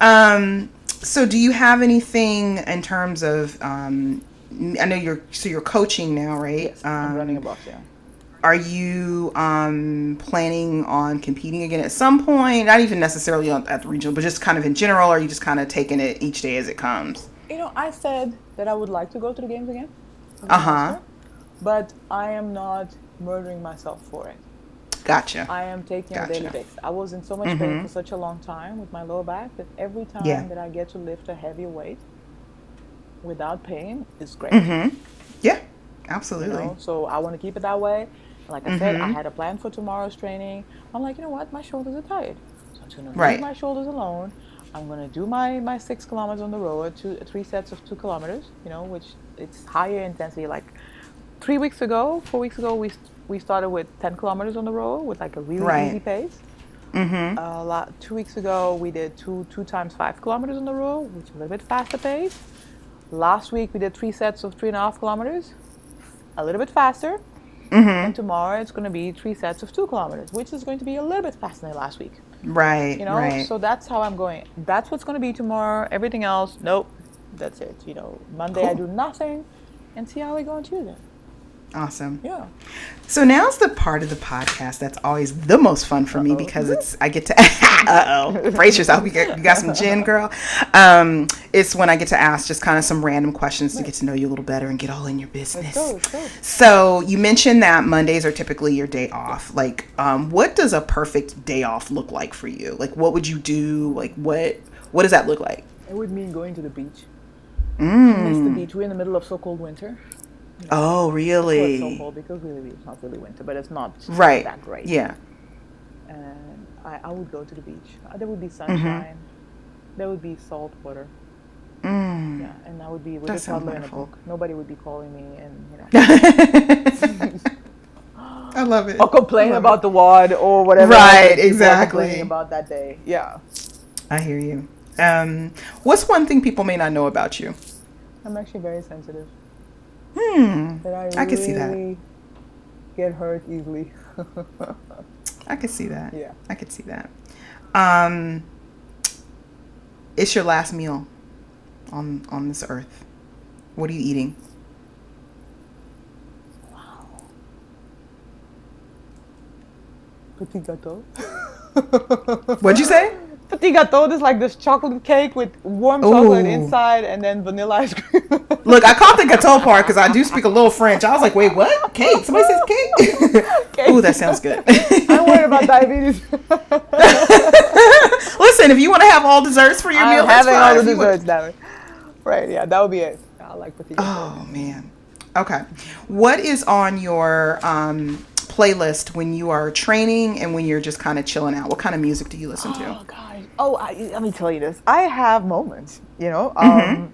Um, so do you have anything in terms of um, I know you're so you're coaching now, right? Yes, I'm Um, running a box, yeah. Are you um, planning on competing again at some point? Not even necessarily at the regional, but just kind of in general. Or are you just kind of taking it each day as it comes? You know, I said that I would like to go to the games again. Uh-huh. But I am not murdering myself for it. Gotcha. I am taking a daily Gotcha. basis. I was in so much pain for such a long time with my lower back that every time Yeah. that I get to lift a heavy weight without pain is great. Mm-hmm. Yeah. you Absolutely. know? So I want to keep it that way. Like I said, I Mhm. had a plan for tomorrow's training. I'm like, you know what? My shoulders are tired. So I'm gonna Right. leave my shoulders alone. I'm gonna do my, my six kilometers on the road, two three sets of two kilometers. You know, which it's higher intensity. Like three weeks ago, four weeks ago, we we started with 10 kilometers on the road with like a really Right. easy pace. Mm-hmm. Uh, la- two weeks ago, we did two two times five kilometers on the road, which is a little bit faster pace. Last week, we did three sets of three and a half kilometers, a little bit faster. Mm-hmm. And tomorrow, it's going to be three sets of two kilometers, which is going to be a little bit faster than last week. Right. You know, right. so that's how I'm going. That's what's going to be tomorrow. Everything else, nope. That's it. You know, Monday I do nothing, and see how we go on Tuesday. Awesome. Yeah. So now's the part of the podcast that's always the most fun for me because it's I get to [LAUGHS] uh oh [LAUGHS] brace yourself you got, you got some gin girl. Um, it's when I get to ask just kind of some random questions to get to know you a little better and get all in your business. Let's go. Let's go. So you mentioned that Mondays are typically your day off. Like, um, what does a perfect day off look like for you? Like, what would you do? Like, what what does that look like? It would mean going to the beach. Miss the Mm. beach. We're in the middle of so-called winter. Oh, so really? cold because really it's not really winter, but it's not Right. that great. Yeah. And I, I would go to the beach. Uh, There would be Mm-hmm. sunshine. There would be salt water. Mm. Yeah, and I would be with That a toddler and a book. Nobody would be calling me and you know [LAUGHS] I love it. or complain about the WOD or whatever. Right, exactly. complaining About that day. Yeah, I hear you. Um, what's one thing people may not know about you? I'm actually very sensitive. Hmm. That I, I can see that. Get hurt easily. I could see that. Yeah. I could see that. Um, it's your last meal on on this earth. What are you eating? Wow. Petit gâteau. What'd you say? [LAUGHS] Petit gâteau is like this chocolate cake with warm chocolate Ooh. inside and then vanilla ice cream. [LAUGHS] Look, I caught the gâteau part because I do speak a little French. I was like, wait, what? Cake? Somebody says cake? [LAUGHS] Ooh, that sounds good. [LAUGHS] I'm worried about diabetes. Listen, if you want to have all desserts for your I'm meal, that's having all the desserts, damn. Right, yeah, that would be it. I like potato. Oh man. Okay. What is on your um, playlist when you are training and when you're just kind of chilling out? What kind of music do you listen to? Oh gosh. Oh, I, let me tell you this. I have moments. You know. Mm-hmm. Um,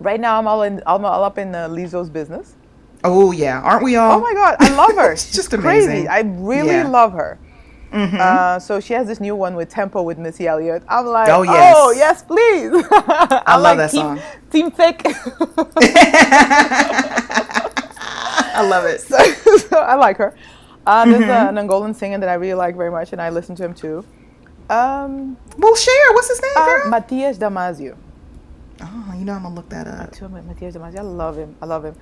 right now, I'm all in. I'm all up in uh, Lizzo's business. Oh yeah, aren't we all? Oh my God, I love her. [LAUGHS] It's just She's crazy. amazing. I really Yeah. Mm-hmm. love her. Uh, so she has this new one with Tempo with Missy Elliott. I'm like, Oh, oh yes. yes, please. [LAUGHS] I love like that team, song. Team Thick. [LAUGHS] I love it. so I like her. Uh, there's Mm-hmm. uh, an Angolan singer that I really like very much, and I listen to him too. Um, Well, share. What's his name, uh, girl? Matias Damasio. oh, you know I'm gonna look that up. Too Matias Damasio. I love him. I love him.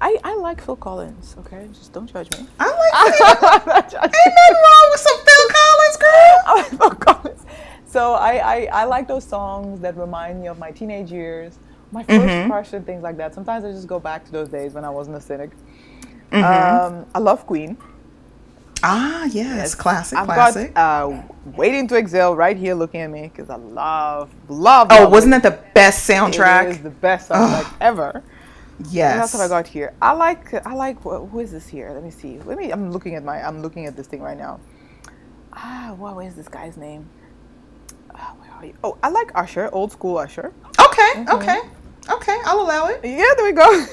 I, I like Phil Collins. Okay, just don't judge me. I like [LAUGHS] Phil. Don't judge me. Ain't nothing wrong with some Phil Collins, girl. [LAUGHS] I like Phil Collins. So I, I, I like those songs that remind me of my teenage years, my 1st crush and things like that. Sometimes I just go back to those days when I wasn't a cynic. Um, I love Queen. Ah, yes, classic, I've classic. got uh, Waiting to Exhale right here looking at me because I love, love. oh, love wasn't it. that the best soundtrack? is the best soundtrack ever. What yes. else have I got here? I like I like who is this here? Let me see. Let me. I'm looking at my. I'm looking at this thing right now. Ah, what is this guy's name? Where are you? Oh, I like Usher, old school Usher. Okay, Mm-hmm. okay, okay. I'll allow it. Yeah, there we go. [LAUGHS]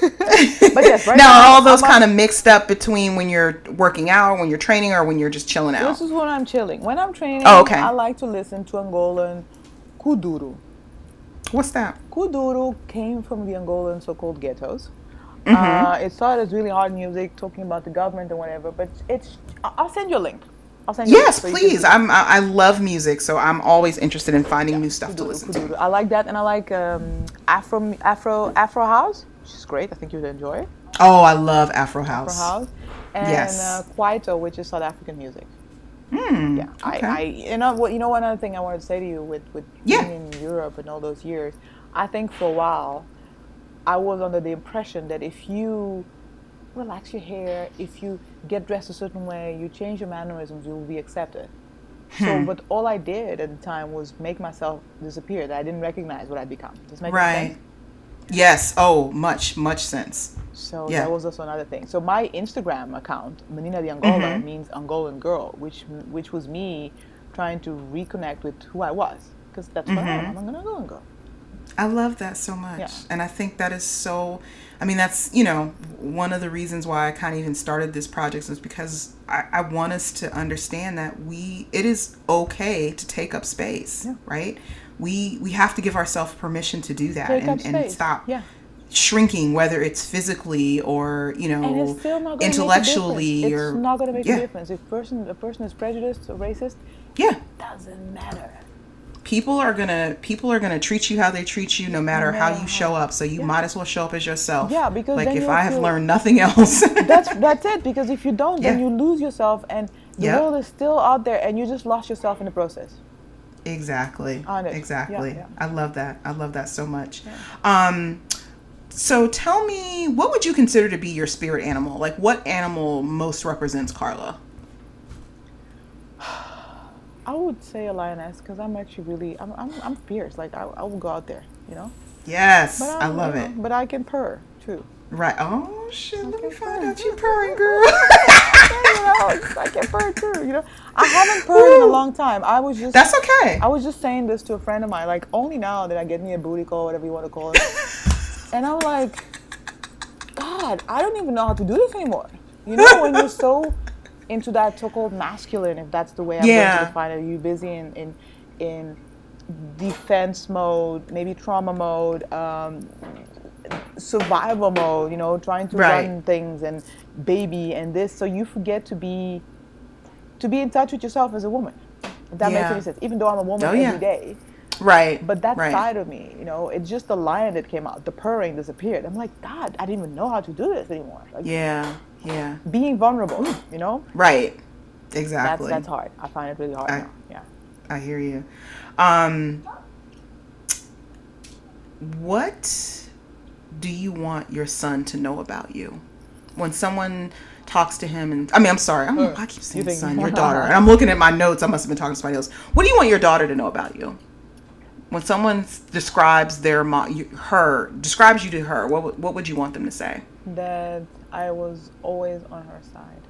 but yes, right now, now, are all those kind of mixed up between when you're working out, when you're training, or when you're just chilling out? This is when I'm chilling. When I'm training, Oh, okay. I like to listen to Angolan kuduro. What's that? Kuduro came from the Angolan so-called ghettos. Mm-hmm. Uh, it started as really hard music, talking about the government and whatever. But it's I'll send you a link. I'll send you. Yes, so you please. see. I'm. I I love music, so I'm always interested in finding new stuff to listen to. I like that, and I like um, Afro Afro Afro House, which is great. I think you'd enjoy it. Oh, I love Afro House. Afro House. And Yes. uh, Kwaito, which is South African music. Hmm. Yeah, okay. I, I, you know what, you know, one other thing I wanted to say to you with with Yeah. being in Europe and all those years, I think for a while, I was under the impression that if you relax your hair, if you get dressed a certain way, you change your mannerisms, you will be accepted. Hmm. So, but all I did at the time was make myself disappear. That I didn't recognize what I'd become. Does make Right. sense? Yes. Oh, much, much sense. So Yeah. that was also another thing. So my Instagram account, Menina de Angola, Mm-hmm. means Angolan girl, which which was me trying to reconnect with who I was, because that's what I am. I'm an Angolan girl. I love that so much. Yeah. And I think that is so I mean that's, you know, one of the reasons why I kind of even started this project is because I, I want us to understand that we it is okay to take up space, Yeah. right? We we have to give ourselves permission to do that Take and, and stop Yeah. shrinking, whether it's physically or, you know, it's still not going to intellectually make a difference. or It's not going to make yeah. a difference if person a person is prejudiced or racist. Yeah. Doesn't matter. People are gonna people are gonna treat you how they treat you no matter how you show up. So you might as well show up as yourself. Yeah, because like if i have feel- learned nothing else. [LAUGHS] That's [LAUGHS] that's it. Because if you don't, then you lose yourself, and the Yeah. world is still out there, and you just lost yourself in the process. exactly. On it. exactly. Yeah, i love that. I love that so much. Um so tell me what would you consider to be your spirit animal? Like what animal most represents carla I would say a lioness because I'm actually really I'm, I'm, I'm fierce. Like I, I will go out there, you know. yes i love you it But I can purr too. right oh shit let me find purr. out you purring girl know, [LAUGHS] I can purr too. You know, I haven't purred in a long time. I was just that's okay I was just saying this to a friend of mine. Like only now did I get me a booty call, whatever you want to call it. [LAUGHS] and I'm like, God, I don't even know how to do this anymore. You know, when you're so into that so-called masculine, if that's the way I'm Yeah. going to define it, Are you're busy in in in defense mode, maybe trauma mode, um, survival mode. You know, trying to Right. run things and baby and this, so you forget to be to be in touch with yourself as a woman. If that makes any sense. Even though I'm a woman Oh, every yeah. day, right but that right. side of me, you know, it's just the lion that came out. The purring disappeared. I'm like, God, I didn't even know how to do this anymore. Like yeah yeah being vulnerable, you know, right exactly that's hard. I find it really hard I- Yeah. I hear you. Um, what do you want your son to know about you? When someone talks to him, and I mean, I'm sorry, I'm, I keep saying think- son, your daughter, [LAUGHS] and I'm looking at my notes. I must have been talking to somebody else. What do you want your daughter to know about you? When someone describes their mom, her describes you to her, what what would you want them to say? That I was always on her side.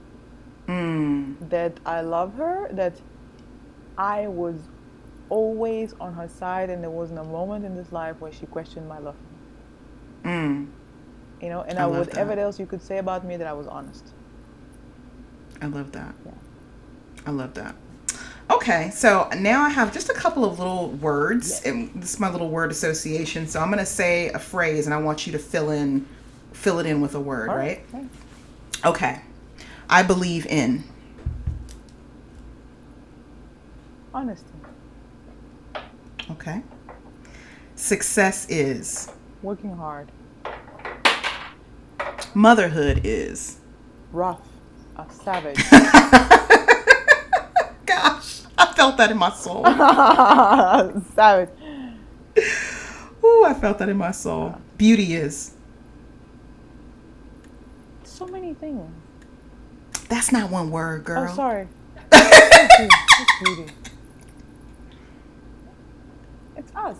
Mm, That I love her. That I was always on her side, and there wasn't a moment in this life where she questioned my love. mm, You know, and I I whatever that. else you could say about me, that I was honest. I love that. Yeah. I love that. Okay, so now I have just a couple of little words. And this is my little word association. So I'm going to say a phrase, and I want you to fill in, fill it in with a word, All right? right. Okay. I believe in. Honesty. Okay. Success is. Working hard. Motherhood is. Rough. A savage. [LAUGHS] Gosh, I felt that in my soul. [LAUGHS] savage. Ooh, I felt that in my soul. Beauty is. So many things. That's not one word, girl. Oh, sorry. It's [LAUGHS] beauty. It's us.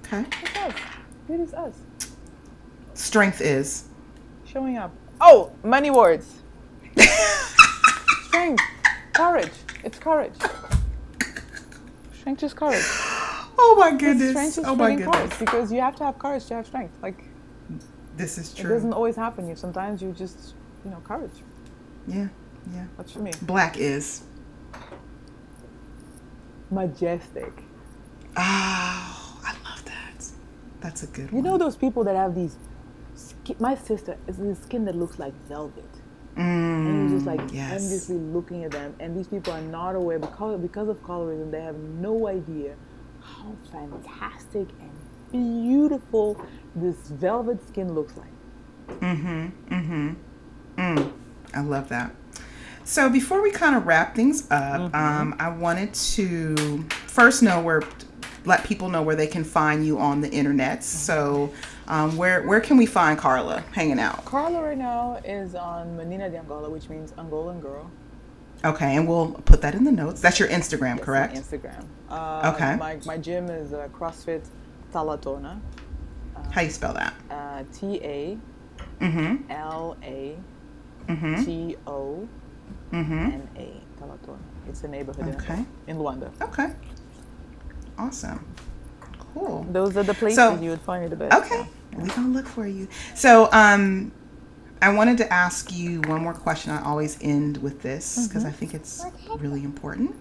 Okay. It's us. Beauty's us. Strength is. Showing up. Oh, many words. [LAUGHS] Strength. Courage. It's courage. Strength is courage. [GASPS] Oh my goodness. strength is Oh my feeling courage because you have to have courage to have strength. Like This is true. it doesn't always happen. You sometimes you just you know courage. Yeah. Yeah. That's for me. Black is. Majestic. Oh, I love that. That's a good You one. know those people that have these. Skin, my sister is this skin that looks like velvet. and you're just like Mm, yes. endlessly looking at them and these people are not aware because because of colorism they have no idea how fantastic and beautiful this velvet skin looks like Mm-hmm. Mm-hmm. Mm. I love that. So before we kind of wrap things up, um, I wanted to first know where, let people know where they can find you on the internet. So um, where where can we find Carla hanging out? carla right now is on menina de angola which means angolan girl Okay, and we'll put that in the notes. That's your Instagram, correct? instagram uh, Okay. my, my gym is uh, crossfit talatona How you spell that? uh, t-a Mm-hmm. l-a Mm-hmm. t-o Mm-hmm. n-a talatona it's a neighborhood in Okay. Angola, in luanda Okay. Awesome. Cool. Those are the places So- you would find it the best. Okay, We're gonna look for you. So, um, I wanted to ask you one more question. I always end with this because I think it's really important.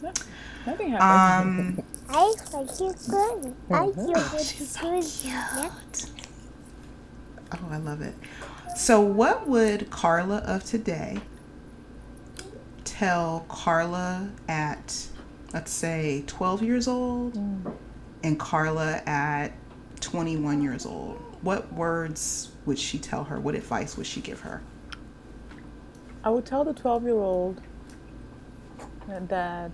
Nothing happened. Um, I like you good. I feel good too. Yeah. oh, I love it. So, what would Carla of today tell Carla at, let's say, 12 years old and Carla at 21 years old? What words would she tell her? What advice would she give her? I would tell the 12 year old that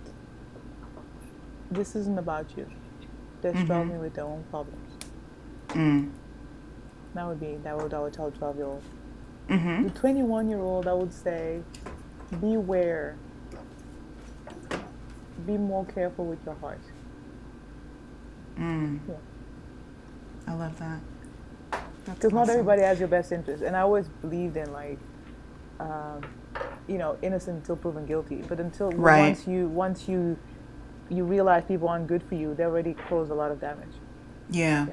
this isn't about you. They're struggling with their own problems. Mm. That would be, that would, I would tell the 12 year old. Mm-hmm. The 21 year old, I would say, beware. Be more careful with your heart. Mm. Yeah. I love that. That's Because not awesome. everybody has your best interest. And I always believed in like, um, you know, innocent until proven guilty. But until Right. once you once you you realize people aren't good for you, they already cause a lot of damage. Yeah.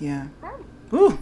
Yeah. Ooh.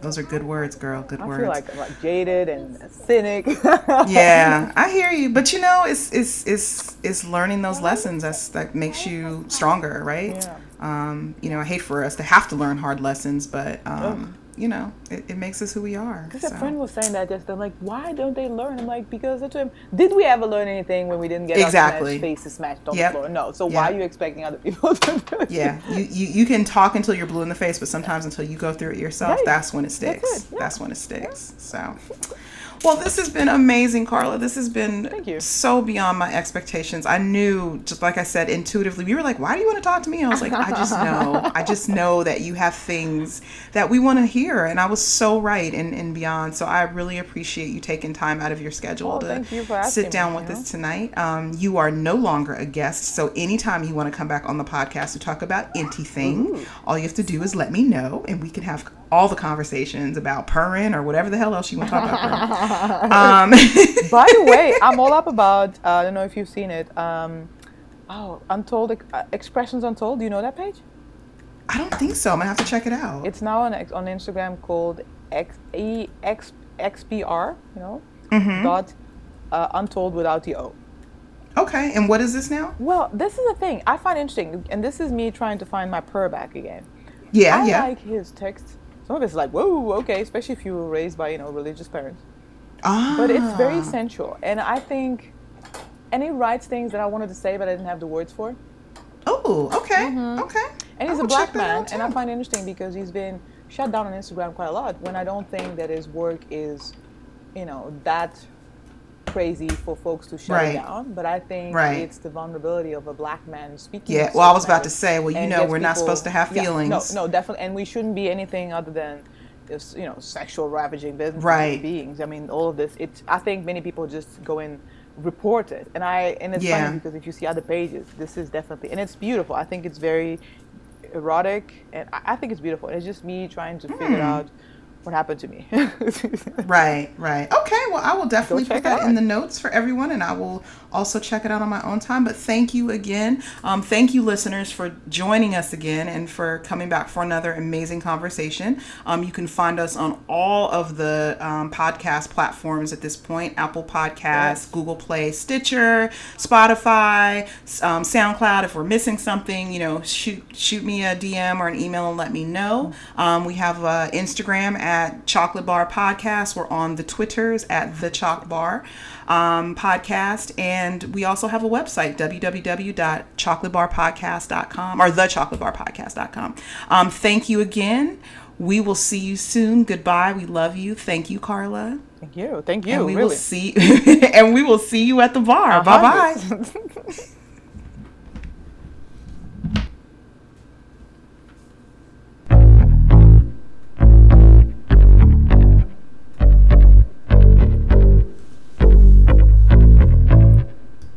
Those are good words, girl. Good I words. feel like I'm like jaded and a cynic. [LAUGHS] yeah, I hear you. But you know, it's it's it's it's learning those lessons that's that makes you stronger, right? Yeah. Um, you know, I hate for us to have to learn hard lessons, but um, you know, it, it makes us who we are. Because so. a friend was saying that just then, like, why don't they learn? I'm like, because I told him, did we ever learn anything when we didn't get Exactly. our smash faces smashed on Yep. the floor? No. So Yep. why are you expecting other people [LAUGHS] to do it? Yeah, you, you you can talk until you're blue in the face, but sometimes until you go through it yourself, Right. that's when it sticks. it, yeah. That's when it sticks. So, Well, this has been amazing, Carla. This has been Thank you. so beyond my expectations. I knew, just like I said, intuitively. You were like, "Why do you want to talk to me?" I was like, "I just [LAUGHS] know. I just know that you have things that we want to hear." And I was so right and, and beyond. So I really appreciate you taking time out of your schedule Oh, to sit down me, with you know? us tonight. Um, you are no longer a guest, so anytime you want to come back on the podcast to talk about anything, all you have to do is let me know, and we can have all the conversations about purring or whatever the hell else you want to talk about. [LAUGHS] [LAUGHS] um, [LAUGHS] By the way, I'm all up about. Uh, I don't know if you've seen it. Um, oh, Untold uh, Expressions Untold. Do you know that page? I don't think so. I'm gonna have to check it out. It's now on on Instagram called X E X XPR. You know, Mm-hmm. dot uh, Untold without the O. okay, and what is this now? Well, this is the thing I find interesting, and this is me trying to find my purr back again. Yeah, I yeah. like his text. Some of it's like, whoa, okay, especially if you were raised by you know religious parents. Ah, But it's very sensual, and I think, and he writes things that I wanted to say, but I didn't have the words for. Oh, okay, okay. And he's a black man, and I find it interesting because he's been shut down on Instagram quite a lot. When I don't think that his work is, you know, that crazy for folks to shut Right. down. But I think Right. it's the vulnerability of a black man speaking. Yeah, well, I was about to say, well, you know, we're not supposed to have Yeah, feelings. no, no, definitely, and we shouldn't be anything other than. You know, sexual ravaging business Right. beings. I mean, all of this. It's. I think many people just go and report it, and I. And it's Yeah. funny because if you see other pages, this is definitely, and it's beautiful. I think it's very erotic, and I, I think it's beautiful. And it's just me trying to Hmm. figure out what happened to me. [LAUGHS] Right, right. Okay, well, I will definitely put that in the notes for everyone, and I will also check it out on my own time. But thank you again. Um, thank you, listeners, for joining us again and for coming back for another amazing conversation. Um, you can find us on all of the um, podcast platforms at this point Apple Podcasts, Yes. Google Play, Stitcher, Spotify, um, SoundCloud. If we're missing something, you know, shoot shoot me a DM or an email and let me know. Um, we have uh, Instagram at Chocolate Bar Podcast. We're on the Twitters at the Chalk Bar um, Podcast, and we also have a website www.chocolatebarpodcast.com or thechocolatebarpodcast.com. Um, thank you again. We will see you soon. Goodbye. We love you. Thank you, Carla. Thank you. Thank you. And we really. will see [LAUGHS] and we will see you at the bar. Bye bye. [LAUGHS]